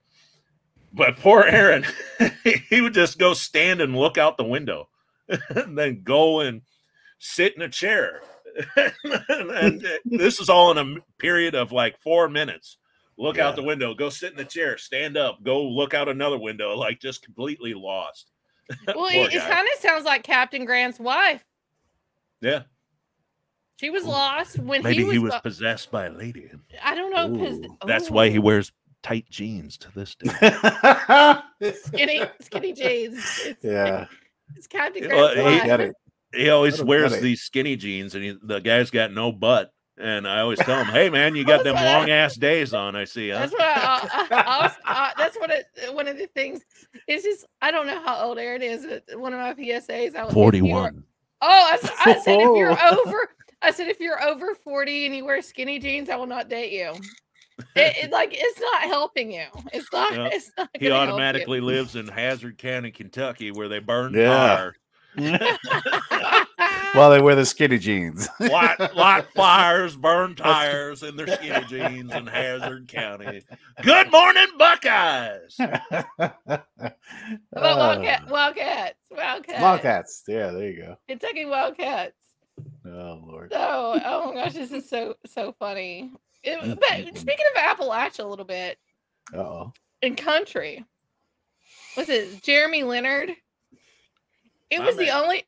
But poor Aaron, *laughs* he would just go stand and look out the window *laughs* and then go and sit in a chair. *laughs* and this is all in a period of like four minutes. Look out the window, go sit in the chair, stand up, go look out another window, like just completely lost. Well, it, it kind of sounds like Captain Grant's wife. Yeah. She was lost when Maybe he was. he was lo- possessed by a lady. I don't know because That's why he oh. wears tight jeans to this *laughs* day. skinny skinny jeans. It's, yeah. it's Captain Well, Grant's he- line. Get it. He always wears get it. these skinny jeans, and he, the guy's got no butt. And I always tell him, "Hey, man, you got them long ass days on. I see." Huh? That's what I, I, I was, uh, that's what it, one of the things. is just I don't know how old Aaron is. but One of my PSAs. I, if you are- Forty-one. Oh, I said if you're *laughs* over, I said if you're over forty and you wear skinny jeans, I will not date you. It, *laughs* it- like it's not helping you. It's not. Yeah. It's not. He gonna help you. automatically lives in Hazard County, Kentucky, where they burn Yeah. fire. *laughs* While they wear the skinny jeans. light, *laughs* light fires, burn tires in their skinny jeans in Hazard County. Good morning, Buckeyes. How about Uh, Wildcat, Wildcats, Wildcats, Wildcats. Yeah, there you go. Kentucky Wildcats. Oh Lord. Oh, oh my gosh, this is so so funny. It- Mm, but speaking of Appalachia a little bit oh. in country, was it Jeremy Leonard? It My was the only,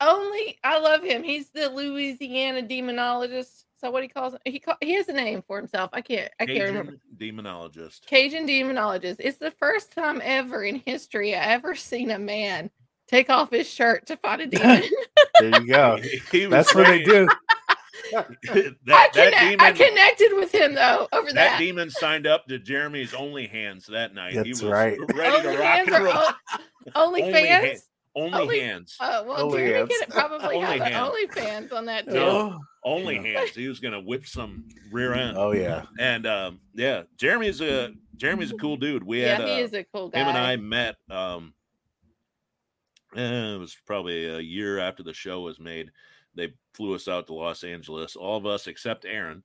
only. I love him. He's the Louisiana demonologist. So what he calls he call, he has a name for himself. I can't I can't remember. Cajun demonologist. Cajun demonologist. It's the first time ever in history I ever seen a man take off his shirt to fight a *laughs* demon. *laughs* There you go. He- he That's what they ready- *laughs* do. I, that, that connect, I connected with him though over that that. demon signed up to Jeremy's only hands that night. he That's was right. *laughs* ready to *laughs* Only rock hands and roll. only, Only fans? hand- Only, Only- hands. Uh, well, Only Jeremy hands. could probably Only have the hands. only fans on that too. Yeah. Only Yeah. hands. He was gonna whip some rear end. Oh yeah. And um, yeah, Jeremy's a Jeremy's a cool dude. We Yeah, had he uh, is a cool guy. him and I met. Um, eh, it was probably a year after the show was made. They flew us out to Los Angeles, all of us except Aaron,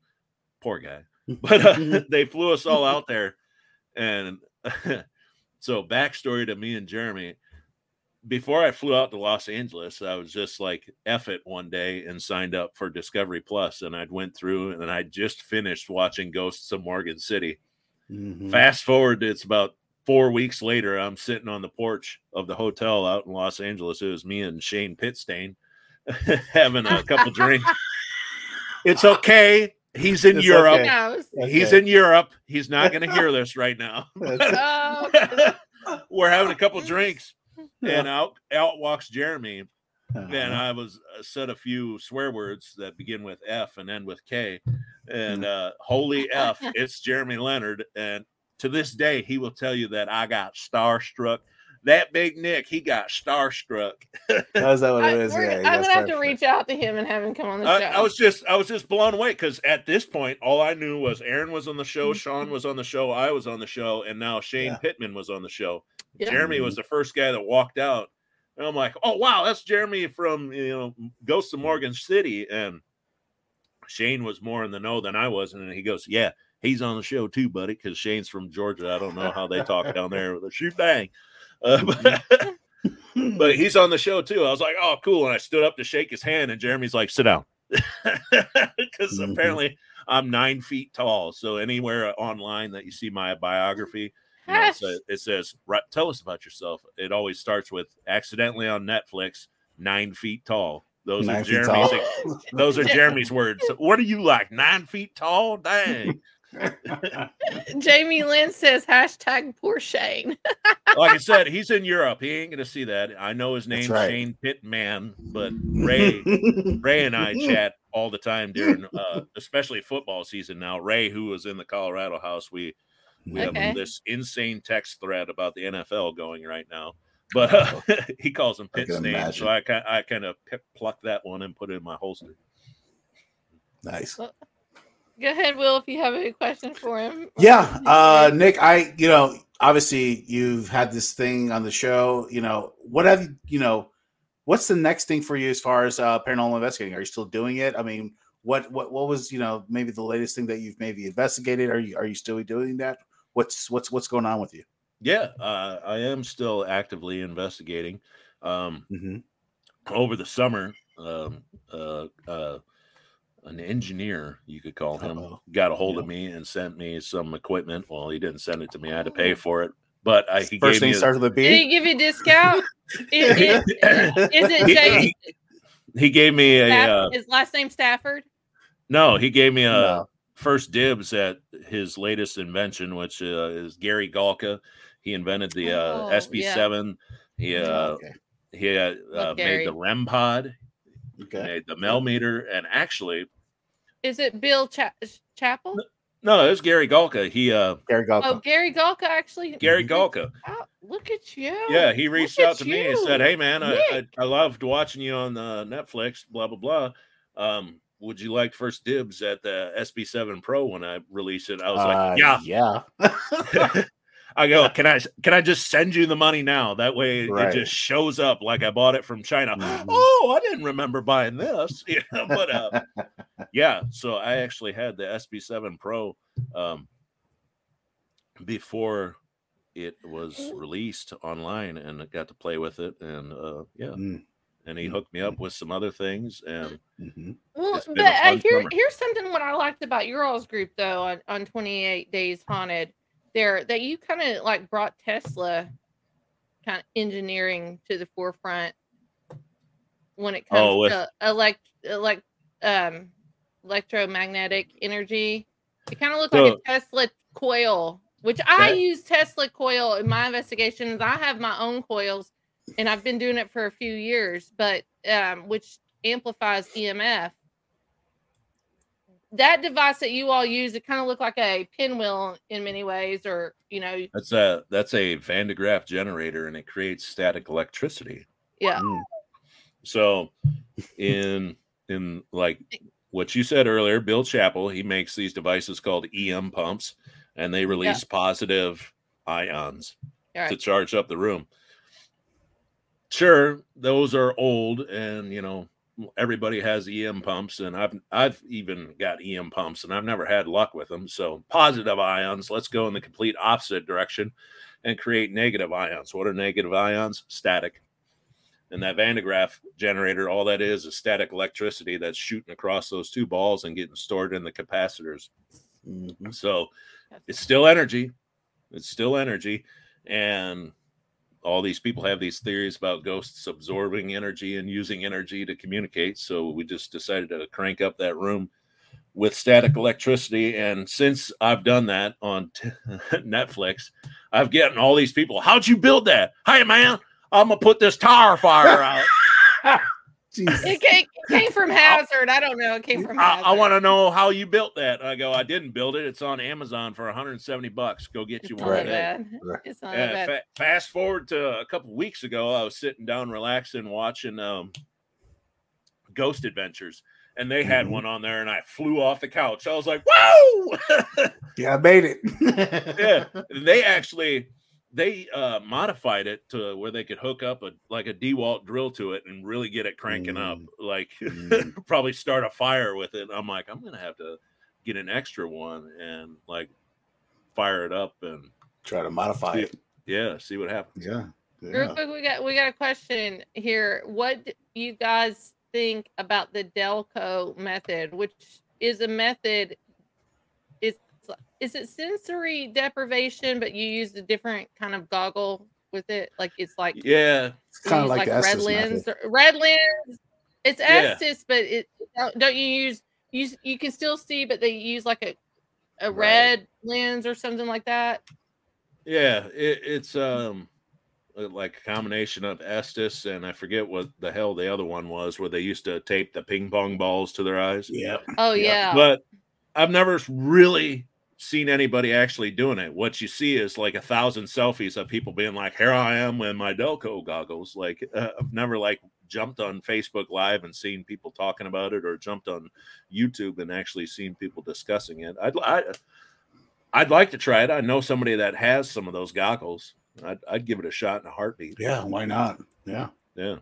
poor guy. *laughs* But uh, *laughs* they flew us all out there, and *laughs* so backstory to me and Jeremy. Before I flew out to Los Angeles, I was just like F it one day and signed up for Discovery Plus, and I'd went through and I just finished watching Ghosts of Morgan City. Mhm. Fast forward, it's about four weeks later. I'm sitting on the porch of the hotel out in Los Angeles. It was me and Shane Pittstain *laughs* having a couple *laughs* drinks. It's okay. He's in It's Europe. Who knows? He's Okay. in Europe. He's not going to hear *laughs* this right now. We're having a couple drinks, and out out walks Jeremy, and Uh-huh. I was uh, said a few swear words that begin with F and end with K, and uh, holy F, it's Jeremy Leonard, and to this day he will tell you that I got starstruck. That big Nick, he got starstruck. How's *laughs* that what I, it is? we're- Yeah, I'm gonna have to reach out to him and have him come on the I, show. I was just I was just blown away because at this point all I knew was Aaron was on the show, mm-hmm. Sean was on the show, I was on the show, and now Shane Yeah. Pittman was on the show. Yeah. Jeremy was the first guy that walked out. And I'm like, oh wow, that's Jeremy from you know Ghosts of Morgan City. And Shane was more in the know than I was. And he goes, Yeah, he's on the show too, buddy, because Shane's from Georgia. I don't know how they talk down there with a shoot bang. Uh, but, *laughs* but he's on the show too. I was like, Oh, cool. And I stood up to shake his hand, and Jeremy's like, Sit down. *laughs* Because Mhm. apparently I'm nine feet tall. So anywhere online that you see my biography, you know, *laughs* it, says, it says, "Right, tell us about yourself. It always starts with accidentally on Netflix, nine feet tall. Those Nine are Jeremy's. tall. Those are Jeremy's words. What are you like? Nine feet tall? Dang! *laughs* Jamie Lynn says hashtag poor Shane. like I said, he's in Europe. He ain't gonna see that. I know his name's right. Shane Pittman, but Ray, *laughs* Ray and I chat all the time during, uh, especially football season. Now, Ray, who was in the Colorado house, we we Okay. have this insane text thread about the NFL going right now. But uh, *laughs* he calls him I Pitt can Stain, imagine. so I kind I kind of pluck that one and put it in my holster. nice. Go ahead, Will, if you have a question for him. Yeah, uh, Nick, I you know obviously you've had this thing on the show. You know what have you you know what's the next thing for you as far as uh, paranormal investigating? Are you still doing it? I mean, what what what was you know maybe the latest thing that you've maybe investigated? Are you are you still doing that? What's what's what's going on with you? Yeah, uh, I am still actively investigating. Um, Mm-hmm. over the summer, um, uh, uh, an engineer, you could call him, Uh-oh. got a hold of me and sent me some equipment. Well, he didn't send it to me; I had to pay for it. But I, he First gave me thing a- starts with a Did he give you a discount? *laughs* is, is, is it He- Jamie? he gave me a Staff- uh, his last name Stafford. no. He gave me a No. first dibs at his latest invention, which uh, is Gary Galka. He invented the uh, Oh, SB7. He uh, okay. he uh, Love uh, Gary. made the REM pod, Okay. made the Mel meter, and actually, Is it Bill Cha- Chapel? no, it was Gary Galka. He uh, Gary Galka. Oh, Gary Galka actually. Gary Galka. Oh, look at you. Yeah, he reached Look out at to me and said, "Hey, man, I, I, I loved watching you on uh, Netflix. Blah blah blah. Um, would you like first dibs at the SB7 Pro when I release it?" I was Uh, like, "Yeah." Yeah. *laughs* *laughs* *laughs* I go, "Can I can I just send you the money now? That way Right. it just shows up like I bought it from China." Mhm. Oh, I didn't remember buying this. *laughs* You know, *laughs* but uh, yeah, so I actually had the SB7 Pro um, before it was released online, and I got to play with it, and uh, yeah, Mm. and he hooked me up with some other things, and Mhm. Well, but been uh, here, summer. here's something what I liked about your all's group though on, on 28 Days Haunted, there that you kind of like brought Tesla kind of engineering to the forefront when it comes Oh, with- to elect elect um electromagnetic energy. It kind of looked like a Tesla coil, which I That- use Tesla coil in my investigations. I have my own coils and I've been doing it for a few years, but um, which amplifies EMF. That device that you all use, it kind of looked like a pinwheel in many ways, or you know, that's a that's a Van de Graaff generator, and it creates static electricity. yeah. Mm. So, in in like what you said earlier, Bill Chappell, he makes these devices called EM pumps, and they release positive ions All to charge up the room. Sure, those are old, and you know everybody has EM pumps, and I've I've even got EM pumps, and I've never had luck with them. So positive ions, let's go in the complete opposite direction and create negative ions. What are negative ions? Static. And that Van de Graaff generator, all that is is static electricity that's shooting across those two balls and getting stored in the capacitors. Mhm. So it's still energy. It's still energy. And all these people have these theories about ghosts absorbing energy and using energy to communicate. So we just decided to crank up that room with static electricity. And since I've done that on t- *laughs* Netflix, I've gotten all these people. How'd you build that? Hey, man, I'm going to put this tire fire out. *laughs* Jesus. It came, it came from *laughs* Hazard. I don't know. It came from I, Hazard. I want to know how you built that. I go, I didn't build it. It's on Amazon for 170 bucks. Go get you It's one not Right. bad. Right. It's not Yeah, bad. fa- fast forward to a couple weeks ago, I was sitting down, relaxing, watching um, Ghost Adventures, and they had Mhm. one on there, and I flew off the couch. I was like, "Whoa!" *laughs* Yeah, I made it. yeah, *laughs* they actually they uh, modified it to where they could hook up a like a Dewalt drill to it and really get it cranking up, Mm. like Mm. *laughs* probably start a fire with it. I'm like, I'm gonna have to get an extra one and like fire it up and Try to modify it. yeah, see what happens. Yeah. Real quick, we got we got a question here. What do you guys think about the Delco method, which is a method? Is is it sensory deprivation, but you use a different kind of goggle with it? Like it's like Yeah, It's kind of use like, red Estes lens, or- red lens. It's Yeah. Estes, but it don't, don't you use you you can still see, but they use like a a Right. red lens or something like that. yeah, it, it's um uh, like a combination of Estes and I forget what the hell the other one was, where they used to tape the ping pong balls to their eyes. Yeah. Oh Yeah. yeah, but I've never really seen anybody actually doing it. What you see is like a thousand selfies of people being like, "Here I am with my Delco goggles." Like uh, I've never like jumped on Facebook Live and seen people talking about it, or jumped on YouTube and actually seen people discussing it. I'd I, I'd like to try it. I know somebody that has some of those goggles. I'd, I'd give it a shot in a heartbeat. Yeah. Why not? Yeah. Yeah.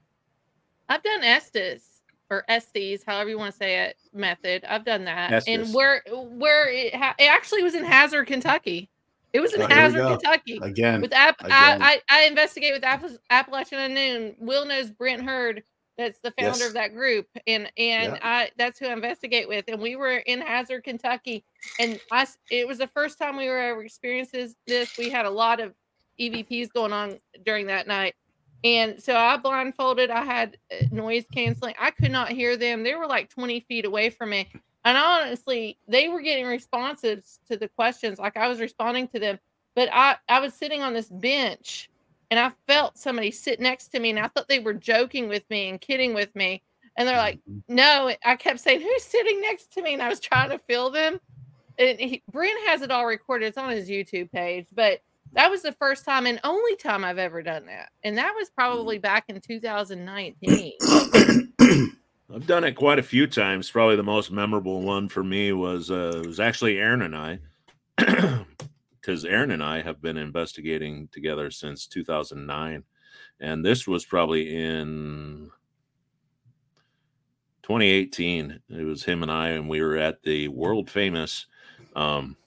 I've done Estes or Estes, however you want to say it, method. I've done that, Estes. and where where it, ha- it actually was in Hazard, Kentucky. It was in Oh, Hazard. Kentucky. Again. With App, again. I, I I investigate with App, Appalachian Unknown. Will knows Brent Hurd. That's the founder Yes. of that group, and and Yeah. I that's who I investigate with. And we were in Hazard, Kentucky, and I it was the first time we were ever experiences this. We had a lot of EVPs going on during that night, And so I blindfolded. I had uh, noise canceling. I could not hear them. They were like 20 feet away from me. And honestly, they were getting responses to the questions. Like I was responding to them, but I, I was sitting on this bench and I felt somebody sit next to me and I thought they were joking with me and kidding with me. And they're like, no, I kept saying, who's sitting next to me? And I was trying to feel them. And he, Brent has it all recorded. It's on his YouTube page, but that was the first time and only time I've ever done that. And that was probably back in 2019. *coughs* I've done it quite a few times. Probably the most memorable one for me was uh, was actually Aaron and I, *coughs* because Aaron and I have been investigating together since 2009, and this was probably in 2018. It was him and I, and we were at the world famous um,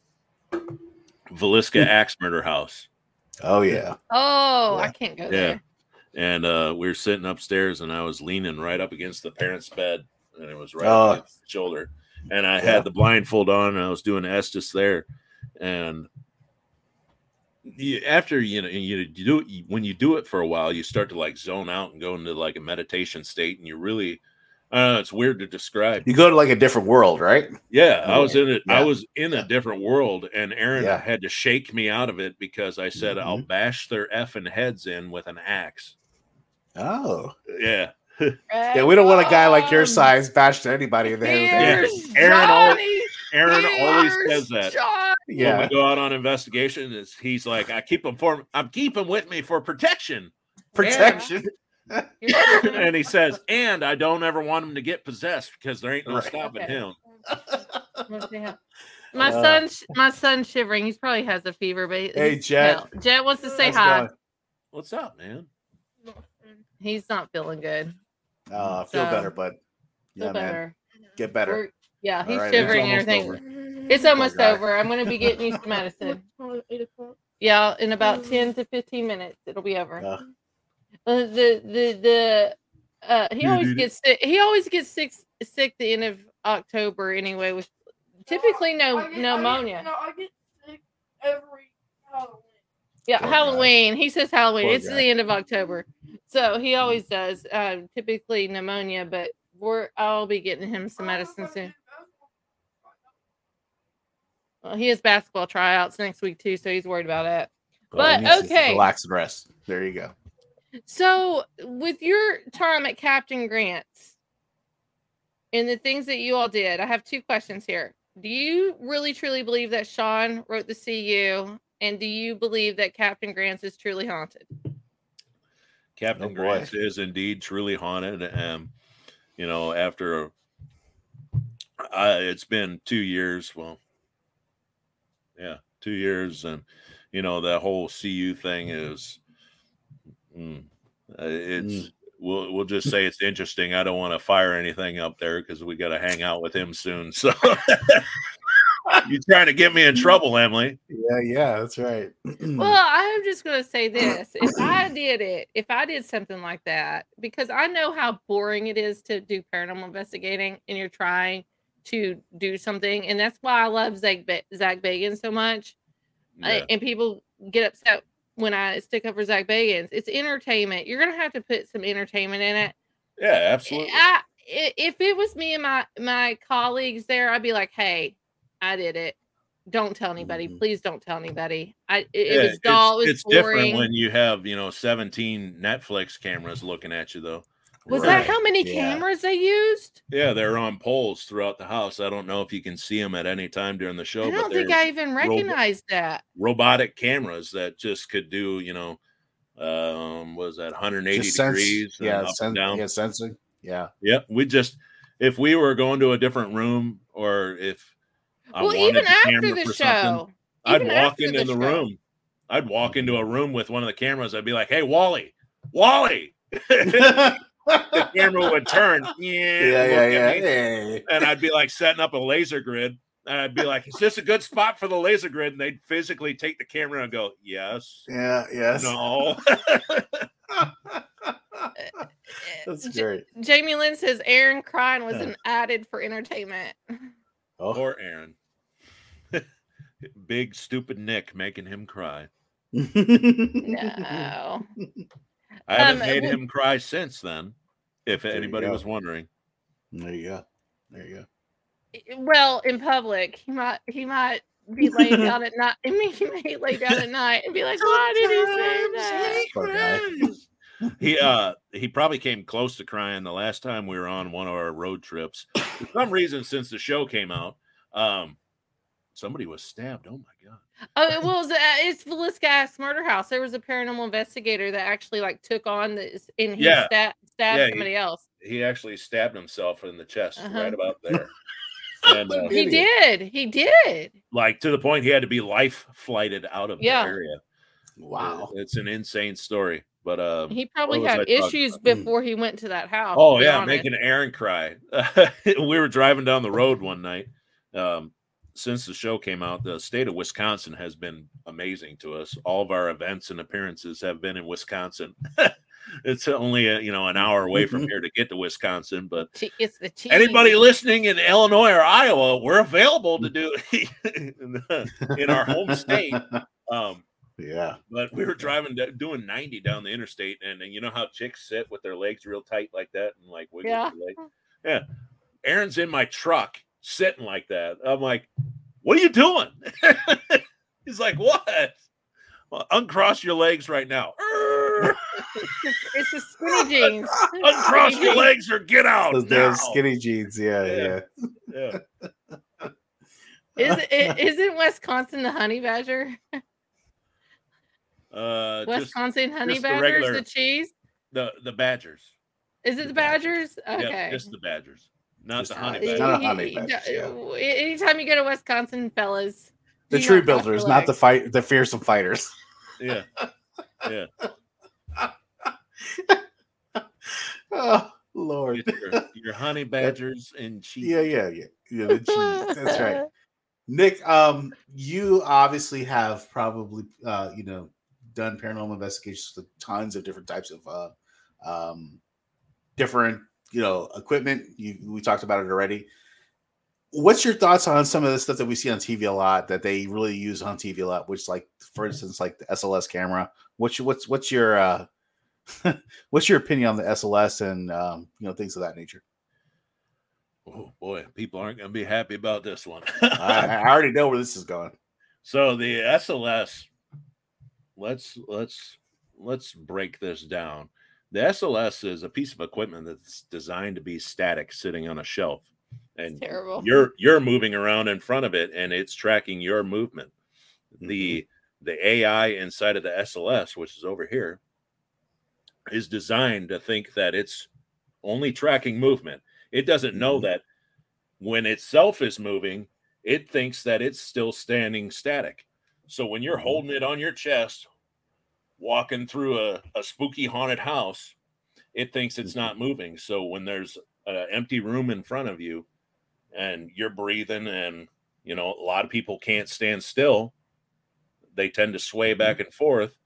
Villisca Axe Murder House. Oh yeah. Oh, I can't go Yeah. there. And uh, we were sitting upstairs, and I was leaning right up against the parents' bed, and it was right Oh. up the shoulder. And I Yeah. had the blindfold on, and I was doing Estes there. And you, after you know, you, you do it, when you do it for a while, you start to like zone out and go into like a meditation state, and you really, I it's weird to describe. You go to like a different world, right? Yeah, I was in it. I was in a different world, and Aaron Yeah. had to shake me out of it because I said, "I'll Mhm. bash their effing heads in with an axe. Oh. Yeah, Yeah, we don't want a guy like your size bashed anybody in there. Here's Aaron always- Johnny. Aaron always says that. Johnny. when Yeah. we go out on investigation, is he's like, "I keep him for, I'm keeping with me for protection," Protection. Here's Johnny. and he says, "And I don't ever want him to get possessed because there ain't no Right. stopping Okay. him." Let's see how- My Uh. son's my son's shivering. He's probably has a fever, but Hey, he's- Jet. no. Jet wants to say How's hi. going? What's up, man? He's not feeling good. Uh, I feel So, better, but yeah, Feel man, better. get better. We're- yeah, he's right, shivering and almost everything. It's almost guy. over. I'm gonna be getting you some medicine. Yeah, in about ten to fifteen minutes, it'll be over. Uh. Uh, the the the uh, he always gets sick. He always gets sick sick the end of October anyway. With typically no pneumonia. no, I get sick every Halloween. Yeah, Poor guy. Halloween. He says Halloween. Poor it's guy. the end of October, so he always does. Um, typically pneumonia, but we're I'll be getting him some medicine soon. Well, he has basketball tryouts next week too, so he's worried about that. Well, But he needs to okay, relax and rest. There you go. So with your time at Captain Grant's and the things that you all did, I have two questions here. Do you really truly believe that Sean wrote the CU, and do you believe that Captain Grant's is truly haunted? Captain Oh, boy. Grant is indeed truly haunted. And, you know, after uh, it's been two years, well, yeah, two years. And, you know, that whole CU thing is, mm, uh, it's, we'll, we'll just say it's interesting. I don't want to fire anything up there because we got to hang out with him soon. So *laughs* you're trying to get me in *laughs* trouble, Emily. Yeah, yeah, that's right. *clears throat* Well, I'm just going to say this. If I did it, if I did something like that, because I know how boring it is to do paranormal investigating and you're trying to do something. And that's why I love Zak, ba- Zak Bagans so much. I- Yeah. and people get upset when I stick up for Zak Bagans. It's entertainment. You're going to have to put some entertainment in it. Yeah, absolutely. I, if it was me and my my colleagues there, I'd be like, "Hey, I did it. Don't tell anybody. Please don't tell anybody." I it, it Mm-hmm. Was dull. It was it's, it's different boring. when you have you know 17 netflix cameras looking at you though Was Right. that how many Yeah. cameras they used? yeah they're on poles throughout the house i don't know if you can see them at any time during the show I don't think I even recognized that. robotic cameras that just could do you know um was that 180 Just degrees and yeah, up sen- and down yeah, sensing. Yeah. yep we just if we were going to a different room or if I well, wanted even the after camera the show, I'd walk into the, show. room. I'd walk into a room with one of the cameras. I'd be like, "Hey, Wally, Wally." *laughs* *laughs* the camera would turn. *laughs* Yeah, Yeah, yeah, yeah. And I'd be like setting up a laser grid. And I'd be like, "Is this a good spot for the laser grid?" And they'd physically take the camera and go, "Yes, Yeah, yes. no." *laughs* That's J- great. Jamie Lynn says Aaron crying was an added for entertainment. Oh, or Aaron. *laughs* Big stupid Nick making him cry. No. I haven't Um, made well- him cry since then. If anybody was wondering, There you go. There you go. Well, in public, he might he might be laying down at night. *laughs* I mean, he may lay down at night and be like, "Why did he say that?" He uh he probably came close to crying the last time we were on one of our road trips. For some reason, since the show came out, um, somebody was stabbed. Oh my god! Oh, it was uh, it's Villisca Murder House. There was a paranormal investigator that actually like took on this and he Yeah. sta- stabbed Yeah, he- somebody else. He actually stabbed himself in the chest Uh-huh. right about there. And *laughs* uh, He did. He did. like to the point he had to be life flighted out of Yeah. the area. Wow. It's an insane story. But uh He probably had I issues before he went to that house. Oh yeah, honest. making Aaron cry. *laughs* we were driving down the road one night. Um, since the show came out, the state of Wisconsin has been amazing to us. All of our events and appearances have been in Wisconsin. *laughs* it's only a, you know an hour away from here to get to Wisconsin, but It's the cheese. anybody listening in Illinois or Iowa, we're available to do *laughs* in our home state. Um, Yeah. but we were driving da- doing 90 down the interstate and, and you know how chicks sit with their legs real tight like that and like wiggle Yeah. their leg? yeah aaron's in my truck sitting like that i'm like what are you doing *laughs* he's like what well, uncross your legs right now *laughs* It's the skinny jeans. *laughs* uncross Skinny your jeans. legs or get out Those now. damn skinny jeans. Yeah, yeah. Yeah. yeah Is it isn't Wisconsin the honey badger? uh just, Wisconsin honey just the badgers, regular- the cheese. the the badgers Is it the badgers? yeah Okay. just the badgers not Just the the honey badgers. badgers Not a honey badger, yeah. Anytime you go to Wisconsin, fellas, The do tree not cross your builders, not the fight, the fearsome fighters. yeah yeah Oh Lord. Your, your honey badgers and cheese Yeah, yeah, yeah. Yeah, the cheese. That's right. *laughs* Nick, um, you obviously have probably uh, you know, done paranormal investigations with tons of different types of uh um different, you know, equipment. You we talked about it already. What's your thoughts on some of the stuff that we see on TV a lot that they really use on TV a lot, which like for instance, like the SLS camera? What's your what's what's your uh *laughs* what's your opinion on the SLS and um, you know, things of that nature? Oh boy, people aren't going to be happy about this one. I, I *laughs* already know where this is going. so the SLS, let's let's let's break this down. The SLS is a piece of equipment that's designed to be static, sitting on a shelf, and terrible. you're you're moving around in front of it, and it's tracking your movement. The mm-hmm. the AI inside of the SLS, which is over here, is designed to think that it's only tracking movement. It doesn't know mm-hmm. that when itself is moving, it thinks that it's still standing static. So when you're mm-hmm. holding it on your chest, walking through a, a spooky haunted house, it thinks it's not moving. So when there's an empty room in front of you and you're breathing, and you know, a lot of people can't stand still, they tend to sway back and forth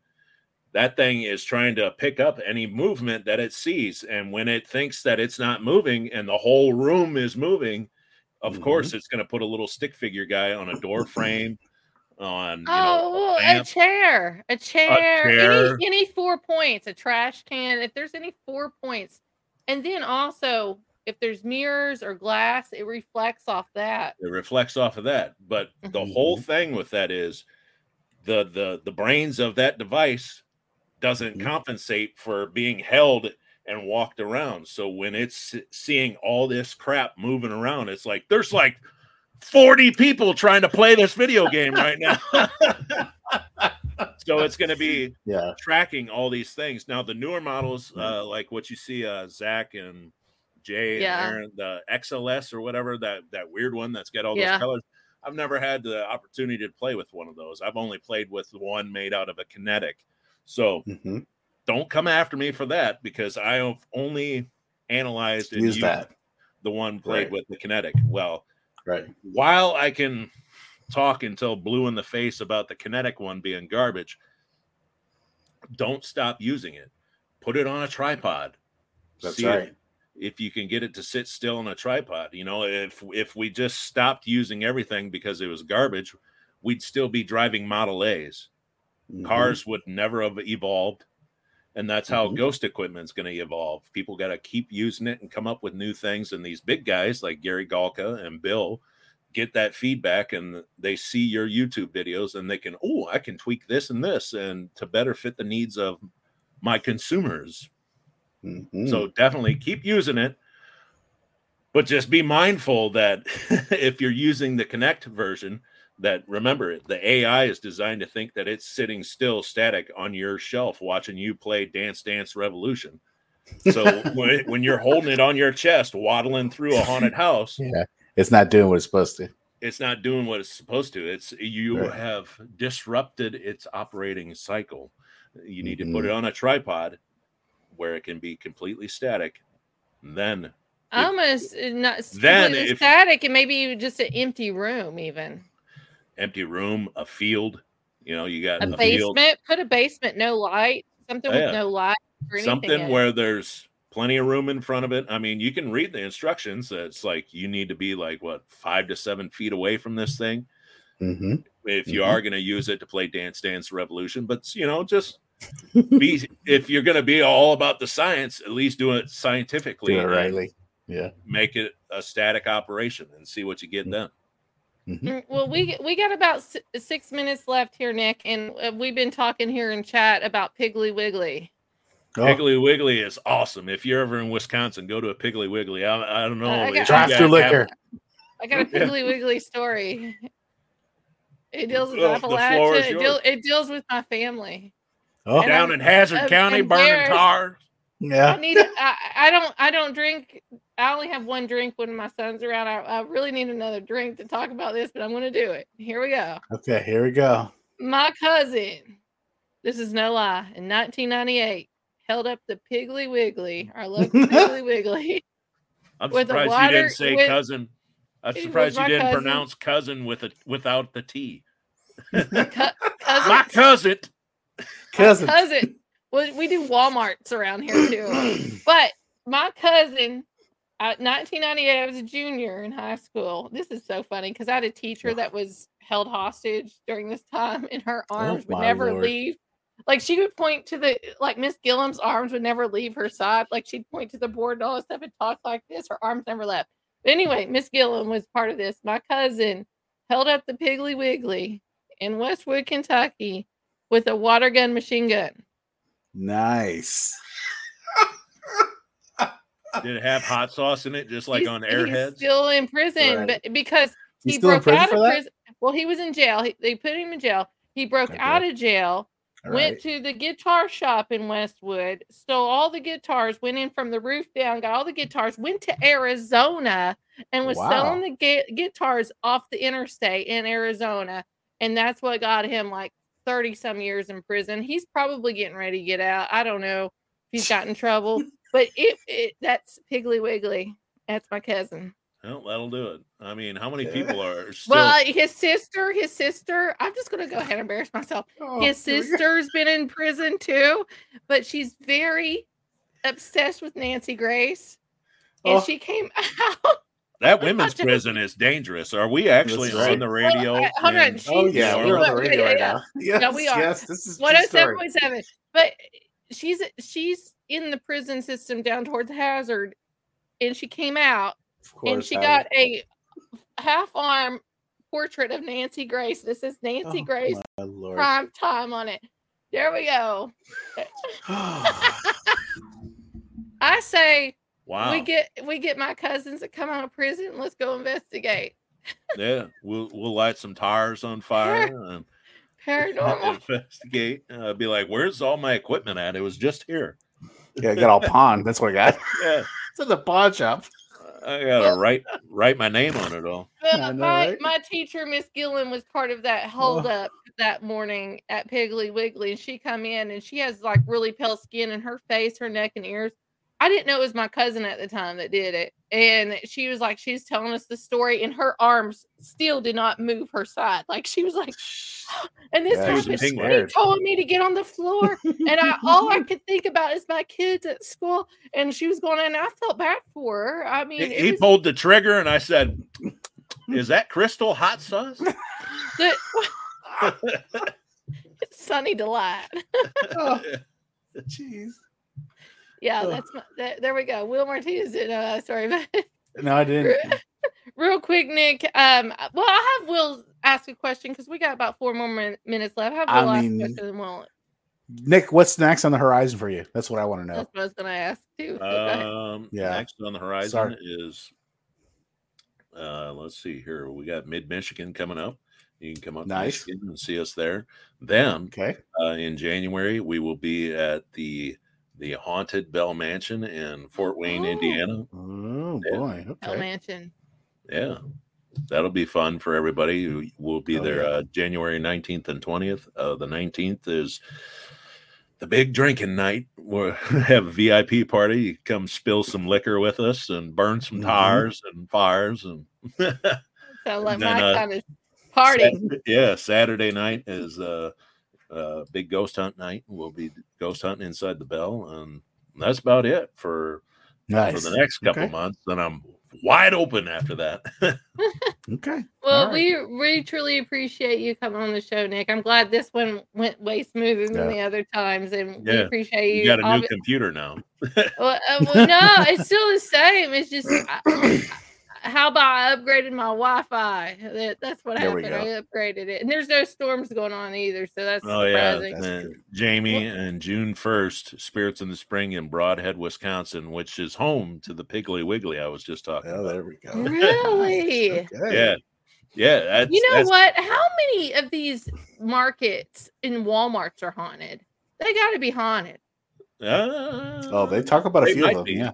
that thing is trying to pick up any movement that it sees and when it thinks that it's not moving and the whole room is moving of Mhm. course it's going to put a little stick figure guy on a door *laughs* frame on you know, Oh, a a chair, a chair, chair. Any, any four points, a trash can. If there's any four points, and then also if there's mirrors or glass, it reflects off that. it reflects off of that but the whole mm-hmm. thing with that is the the the brains of that device doesn't mm-hmm. compensate for being held and walked around so when it's seeing all this crap moving around it's like there's like 40 people trying to play this video game right now *laughs* so it's going to be Yeah. tracking all these things now the newer models uh like what you see uh zak and jay Yeah. and Aaron, the xls or whatever that that weird one that's got all those Yeah. colors i've never had the opportunity to play with one of those i've only played with the one made out of a Kinect so Mhm. don't come after me for that because i have only analyzed and Use used that. the one played Right. with the Kinect well Right. while I can talk until blue in the face about the Kinect one being garbage, don't stop using it. Put it on a tripod. That's See right. If, you can get it to sit still on a tripod, you know, if if we just stopped using everything because it was garbage, we'd still be driving Model A's. Mhm. Cars would never have evolved. And that's how Mhm. ghost is going to evolve. People got to keep using it and come up with new things. And these big guys like Gary Galka and Bill get that feedback and they see your YouTube videos and they can, oh, I can tweak this and this and to better fit the needs of my consumers. Mhm. So definitely keep using it. But just be mindful that *laughs* if you're using the Kinect version, that remember the AI is designed to think that it's sitting still static on your shelf watching you play Dance Dance Revolution. So *laughs* when, when you're holding it on your chest, waddling through a haunted house, *laughs* yeah, it's not doing what it's supposed to. it's not doing what it's supposed to. It's you Right. have disrupted its operating cycle. You need to put it on a tripod where it can be completely static. Then Almost uh, not Then completely if- static, and maybe just an empty room, even empty room, a field. You know, you got a a, field, basement. Put a basement, no light, something Yeah. with no light or something in where there's plenty of room in front of it. I mean, you can read the instructions. It's like you need to be like what five to seven feet away from this thing hmm if you Mhm. are going to use it to play Dance Dance Revolution. But you know, just *laughs* be if you're going to be all about the science, at least do it scientifically. Do it rightly. Yeah. Make it a static operation and see what you get done. Mm, Well, we we got about s- six minutes left here, Nick, and uh, we've been talking here in chat about Piggly Wiggly. Oh, Piggly Wiggly is awesome. If you're ever in Wisconsin, go to a Piggly Wiggly. I, I don't know. I if got- you Drive guys through have- liquor. I got a Piggly Wiggly story. It deals with Oh, the floor Appalachia. It, deal, it deals with my family. Oh, down I'm- in Hazard I'm County, burning embarrassed. Tires. I need. I, I don't. I don't drink. I only have one drink when my son's around. I, I really need another drink to talk about this, but I'm going to do it. Here we go. Okay, here we go. My cousin. This is no lie. In 1998, held up the Piggly Wiggly, our local *laughs* Piggly Wiggly. I'm With a surprised you didn't say with- cousin. I'm surprised you didn't cousin. pronounce cousin with a without the T. *laughs* Cousin. My cousin. cousin. Cousin. cousin. Well, we do Walmarts around here too. *clears throat* But my cousin, uh, 1998, I was a junior in high school. This is so funny because I had a teacher that was held hostage during this time, and her arms would never Lord. leave. Like she would point to the like Miss Gillum's arms would never leave her side. Like she'd point to the board and all this stuff and talk like this. Her arms never left. But anyway, Miss Gillum was part of this. My cousin held up the Piggly Wiggly in Westwood, Kentucky, with a water gun machine gun. Nice. *laughs* Did it have hot sauce in it, just like He's- on He's Airheads? still in prison, Right. but because He's he still in broke prison out of prison. Well, he was in jail. He, they put him in jail. He broke Okay. out of jail, All went right. to the guitar shop in Westwood, stole all the guitars, went in from the roof down, got all the guitars, went to Arizona, and was selling the gu- guitars off the interstate in Arizona. And that's what got him like 30 some years in prison. He's probably getting ready to get out. I don't know if he's got in trouble, *laughs* but it, it that's Piggly Wiggly. That's my cousin. Well, that'll do it. I mean, how many people are *laughs* still? Well, uh, his sister, his sister, I'm just gonna go ahead and embarrass myself. Oh, His here we go. sister's been in prison too, but she's very obsessed with Nancy Grace. And Oh. she came *laughs* out. That women's prison is dangerous. Are we actually right. on the radio? Well, I- hold on, she's- Oh yeah, we're on the Orleans? radio right Yeah, now. *laughs* Yes, No, we are. yes, this is One hundred seven story. point seven. But she's she's in the prison system down towards Hazard, and she came out Of and she I got a half arm portrait of Nancy Grace. This is Nancy Oh, Grace prime time on it. There we go. *sighs* *laughs* I say Wow. we get we get my cousins that come out of prison. Let's go investigate. yeah, we'll we'll light some tires on *laughs* fire and *laughs* Paranormal. investigate. Uh, be like, where's all my equipment at? It was just here. yeah, I got all pawned. That's what I got. *laughs* Yeah, It's in the pawn shop. I gotta write write my name on it all. Know, my, right? my teacher, Miss Gillen, was part of that hold up that morning at Piggly Wiggly. And she come in and she has like really pale skin and her face, her neck and ears. I didn't know it was my cousin at the time that did it. And she was like, she's telling us the story, and her arms still did not move her side. Like she was like, *gasps* and this Yeah, happened. He scared. told me to get on the floor, and I all I *laughs* could think about is my kids at school. And she was going, and I felt bad for her. I mean, He, it he was pulled the trigger, and I said, "Is that crystal hot sauce?" *laughs* the, it's *laughs* Sunny Delight. Oh, Jeez. Yeah, Ugh. that's my, that, there we go. Will Martinez did uh sorry about *laughs* No, I didn't. real quick, Nick. Um, well, I'll have Will ask a question because we got about four more min- minutes left. Have I Will ask mean, a question and we'll Nick, what's next on the horizon for you? That's what I want to know. that's what I was gonna ask too. Um, Yeah. Next on the horizon Sorry. is, uh, let's see here. We got Mid Michigan coming up. You can come up Nice. to Michigan and see us there. Then, Okay. uh, in January, we will be at the the haunted Bell Mansion in Fort Wayne, Oh. Indiana. Oh Yeah. boy. Hell Bell Mansion. Yeah, that'll be fun for everybody. We'll be Oh, there yeah. uh, January 19th and 20th. Uh, the 19th is the big drinking night. We'll *laughs* have a VIP party. You come spill some liquor with us and burn some Mhm. tires and fires. And *laughs* Sound like And then, my uh, kind of party. Sat- yeah, Saturday night is uh, uh, big ghost hunt night. We'll be ghost hunting inside the bell. And that's about it for, Nice. for the next couple Okay. months. Then I'm wide open after that. *laughs* Okay. Well, All right. we we truly appreciate you coming on the show, Nick. I'm glad this one went way smoother than Yeah. the other times, and we appreciate you. you got a new Obvi- computer now. well, uh, *laughs* well, no, it's still the same. It's just I- *clears throat* how about I upgraded my Wi-Fi? That, that's what There we happened. I upgraded it, and there's no storms going on either, so that's Oh yeah, surprising. and Jamie, and June first, Spirits in the Spring in Brodhead, Wisconsin, which is home to the Piggly Wiggly I was just talking Oh, about. there we go. Really? *laughs* Okay. Yeah, yeah. That's, You know that's- what? How many of these markets in Walmarts are haunted? They got to be haunted. Uh, Oh, they talk about a few of them. be. Yeah.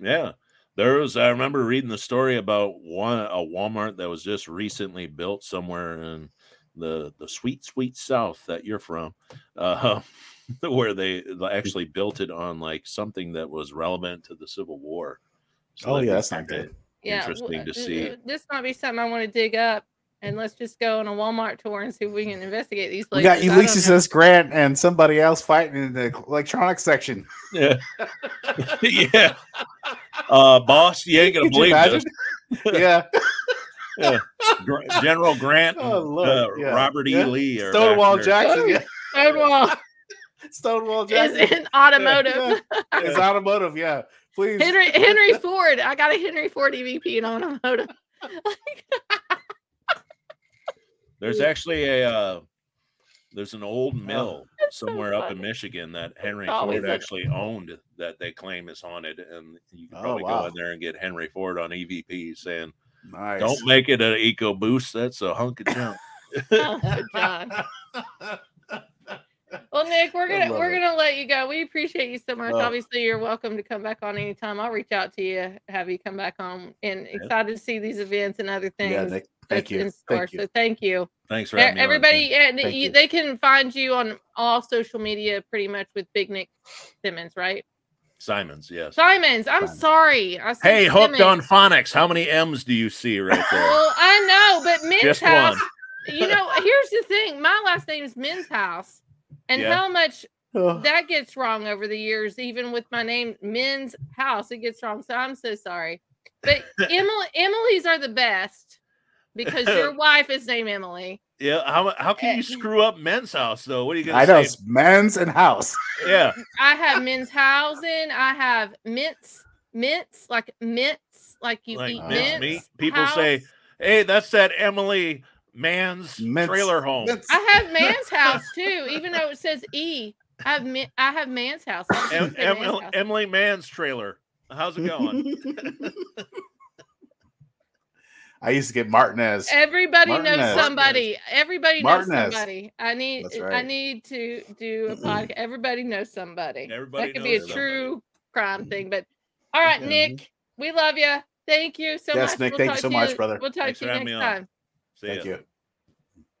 Yeah. There was I remember reading the story about one a Walmart that was just recently built somewhere in the the sweet sweet south that you're from. Uh *laughs* where they actually built it on like something that was relevant to the Civil War. Oh, that'd yeah, that's not kinda good. Yeah, Interesting w- to see. This might be something I want to dig up, and let's just go on a Walmart tour and see if we can investigate these places. We places. got I Ulysses. S. Grant and somebody else fighting in the electronics section. Yeah. *laughs* *laughs* yeah. Uh boss, you ain't gonna believe this. *laughs* yeah. Yeah. General Grant and Oh, uh, yeah, Robert E. yeah. Lee are Stonewall. Jackson. Yeah. Stonewall Stonewall is Jackson. in automotive. Yeah. It's automotive. Yeah. Please. Henry Henry Ford. I got a Henry Ford EVP in automotive. There's actually a uh, there's an old mill so somewhere up in. Michigan that Henry Always Ford a- actually owned that they claim is haunted, and you can Oh, probably wow. go in there and get Henry Ford on EVP saying, Nice. "Don't make it an Eco Boost. That's a hunk of junk." Oh, good John. Well, Nick, we're gonna we're it. gonna let you go. We appreciate you so much. Oh. Obviously, you're welcome to come back on anytime. I'll reach out to you, have you come back on, and excited to see these events and other things. Yeah, Nick. Thank you. in store. Thank you. So thank you. Thanks for E- having me. on. Everybody, you, you. they can find you on all social media pretty much with Big Nick Simmons, right? Simons, yes. Simons. I'm Simons. sorry. I said Hey, hooked on phonics. How many M's do you see right there? Well, I know, but Men's Just House. one. You know, *laughs* here's the thing. My last name is Menshouse, and Yeah. how much Oh, that gets wrong over the years, even with my name, Men's House, it gets wrong. So I'm so sorry. But *laughs* Emily, Emily's are the best because your *laughs* wife is named Emily. Yeah, how how can you Eh. screw up men's house though? What are you gonna say? I know. It's men's and house. Yeah, I have Men's Housing. I have Mints, Mints, like Mints, like you like eat mince mints. meat. People say, "Hey, that's that Emily Man's Mince- trailer home." mince. I have *laughs* Man's House too, even though it says E. I have Mi- I have Man's House. I Em- say Man's Emily, House. Emily Man's trailer. How's it going? *laughs* I used to get Martinez. Everybody knows Martinez. somebody. Everybody knows somebody. I need That's I need to do a *clears throat* podcast. Everybody knows somebody. Everybody that could be a knows true crime *clears throat* thing. But all right. Nick, we love you. Thank you so Yes, much. Nick, thank you so to much, brother. We'll talk Thanks to you next time. See Thank ya. you.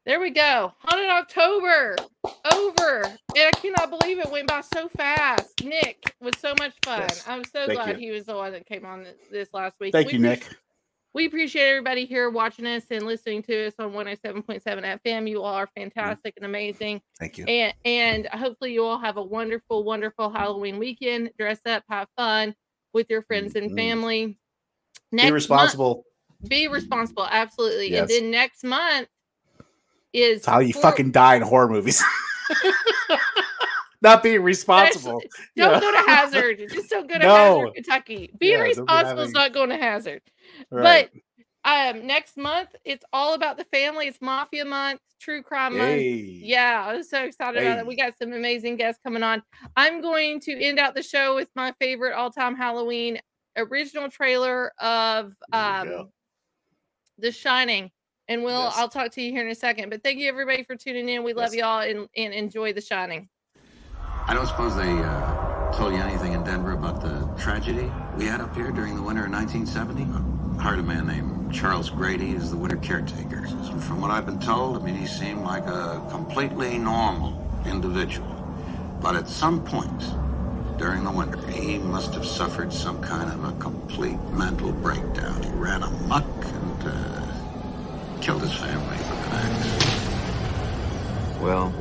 There we go. Haunted October over. And I cannot believe it went by so fast. Nick was so much fun. Yes. I'm so Thank glad you. he was the one that came on this last week. Thank We you, appreciate- Nick. We appreciate everybody here watching us and listening to us on 107.7 FM. You all are fantastic and amazing. Thank you. And and hopefully you all have a wonderful, wonderful Halloween weekend. Dress up, have fun with your friends and Mhm. family. Be month- responsible. be responsible, absolutely. And then next month is It's how you fucking die in horror movies. *laughs* not being responsible. *laughs* Don't Yeah. go to Hazard. Just don't go to No. Hazard, Kentucky. Being Yeah, responsible is not going to Hazard. Right. But um, next month it's all about the family. It's Mafia Month, True Crime Month. Yeah, I'm so excited about it. We got some amazing guests coming on. I'm going to end out the show with my favorite all-time Halloween original trailer of um, The Shining. And we'll Yes. I'll talk to you here in a second. But thank you everybody for tuning in. We love y'all and, and enjoy The Shining. I don't suppose they uh, told you anything in Denver about the tragedy we had up here during the winter of 1970? I Hired a man named Charles Grady as the winter caretaker. From what I've been told, I mean, he seemed like a completely normal individual. But at some point during the winter, he must have suffered some kind of a complete mental breakdown. He ran amok and uh, killed his family. Well,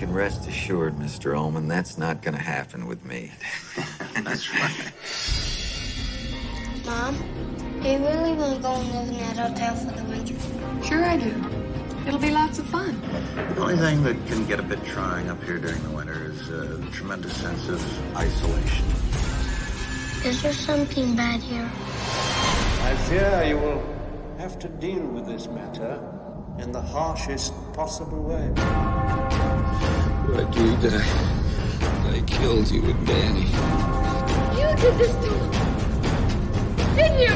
can rest assured, Mr. Ullman, that's not going to happen with me. *laughs* That's right. Mom, do you really want to go and live in that hotel for the winter? Sure I do. It'll be lots of fun. The only thing that can get a bit trying up here during the winter is uh, the tremendous sense of isolation. Is there something bad here? I fear you will have to deal with this matter in the harshest possible way. I agreed that I, I killed you and Danny. You did this to me. Didn't you?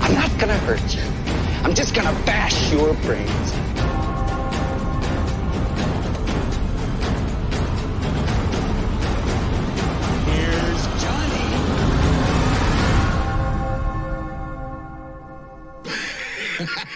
I'm not gonna hurt you. I'm just gonna bash your brains. Here's Johnny. *laughs*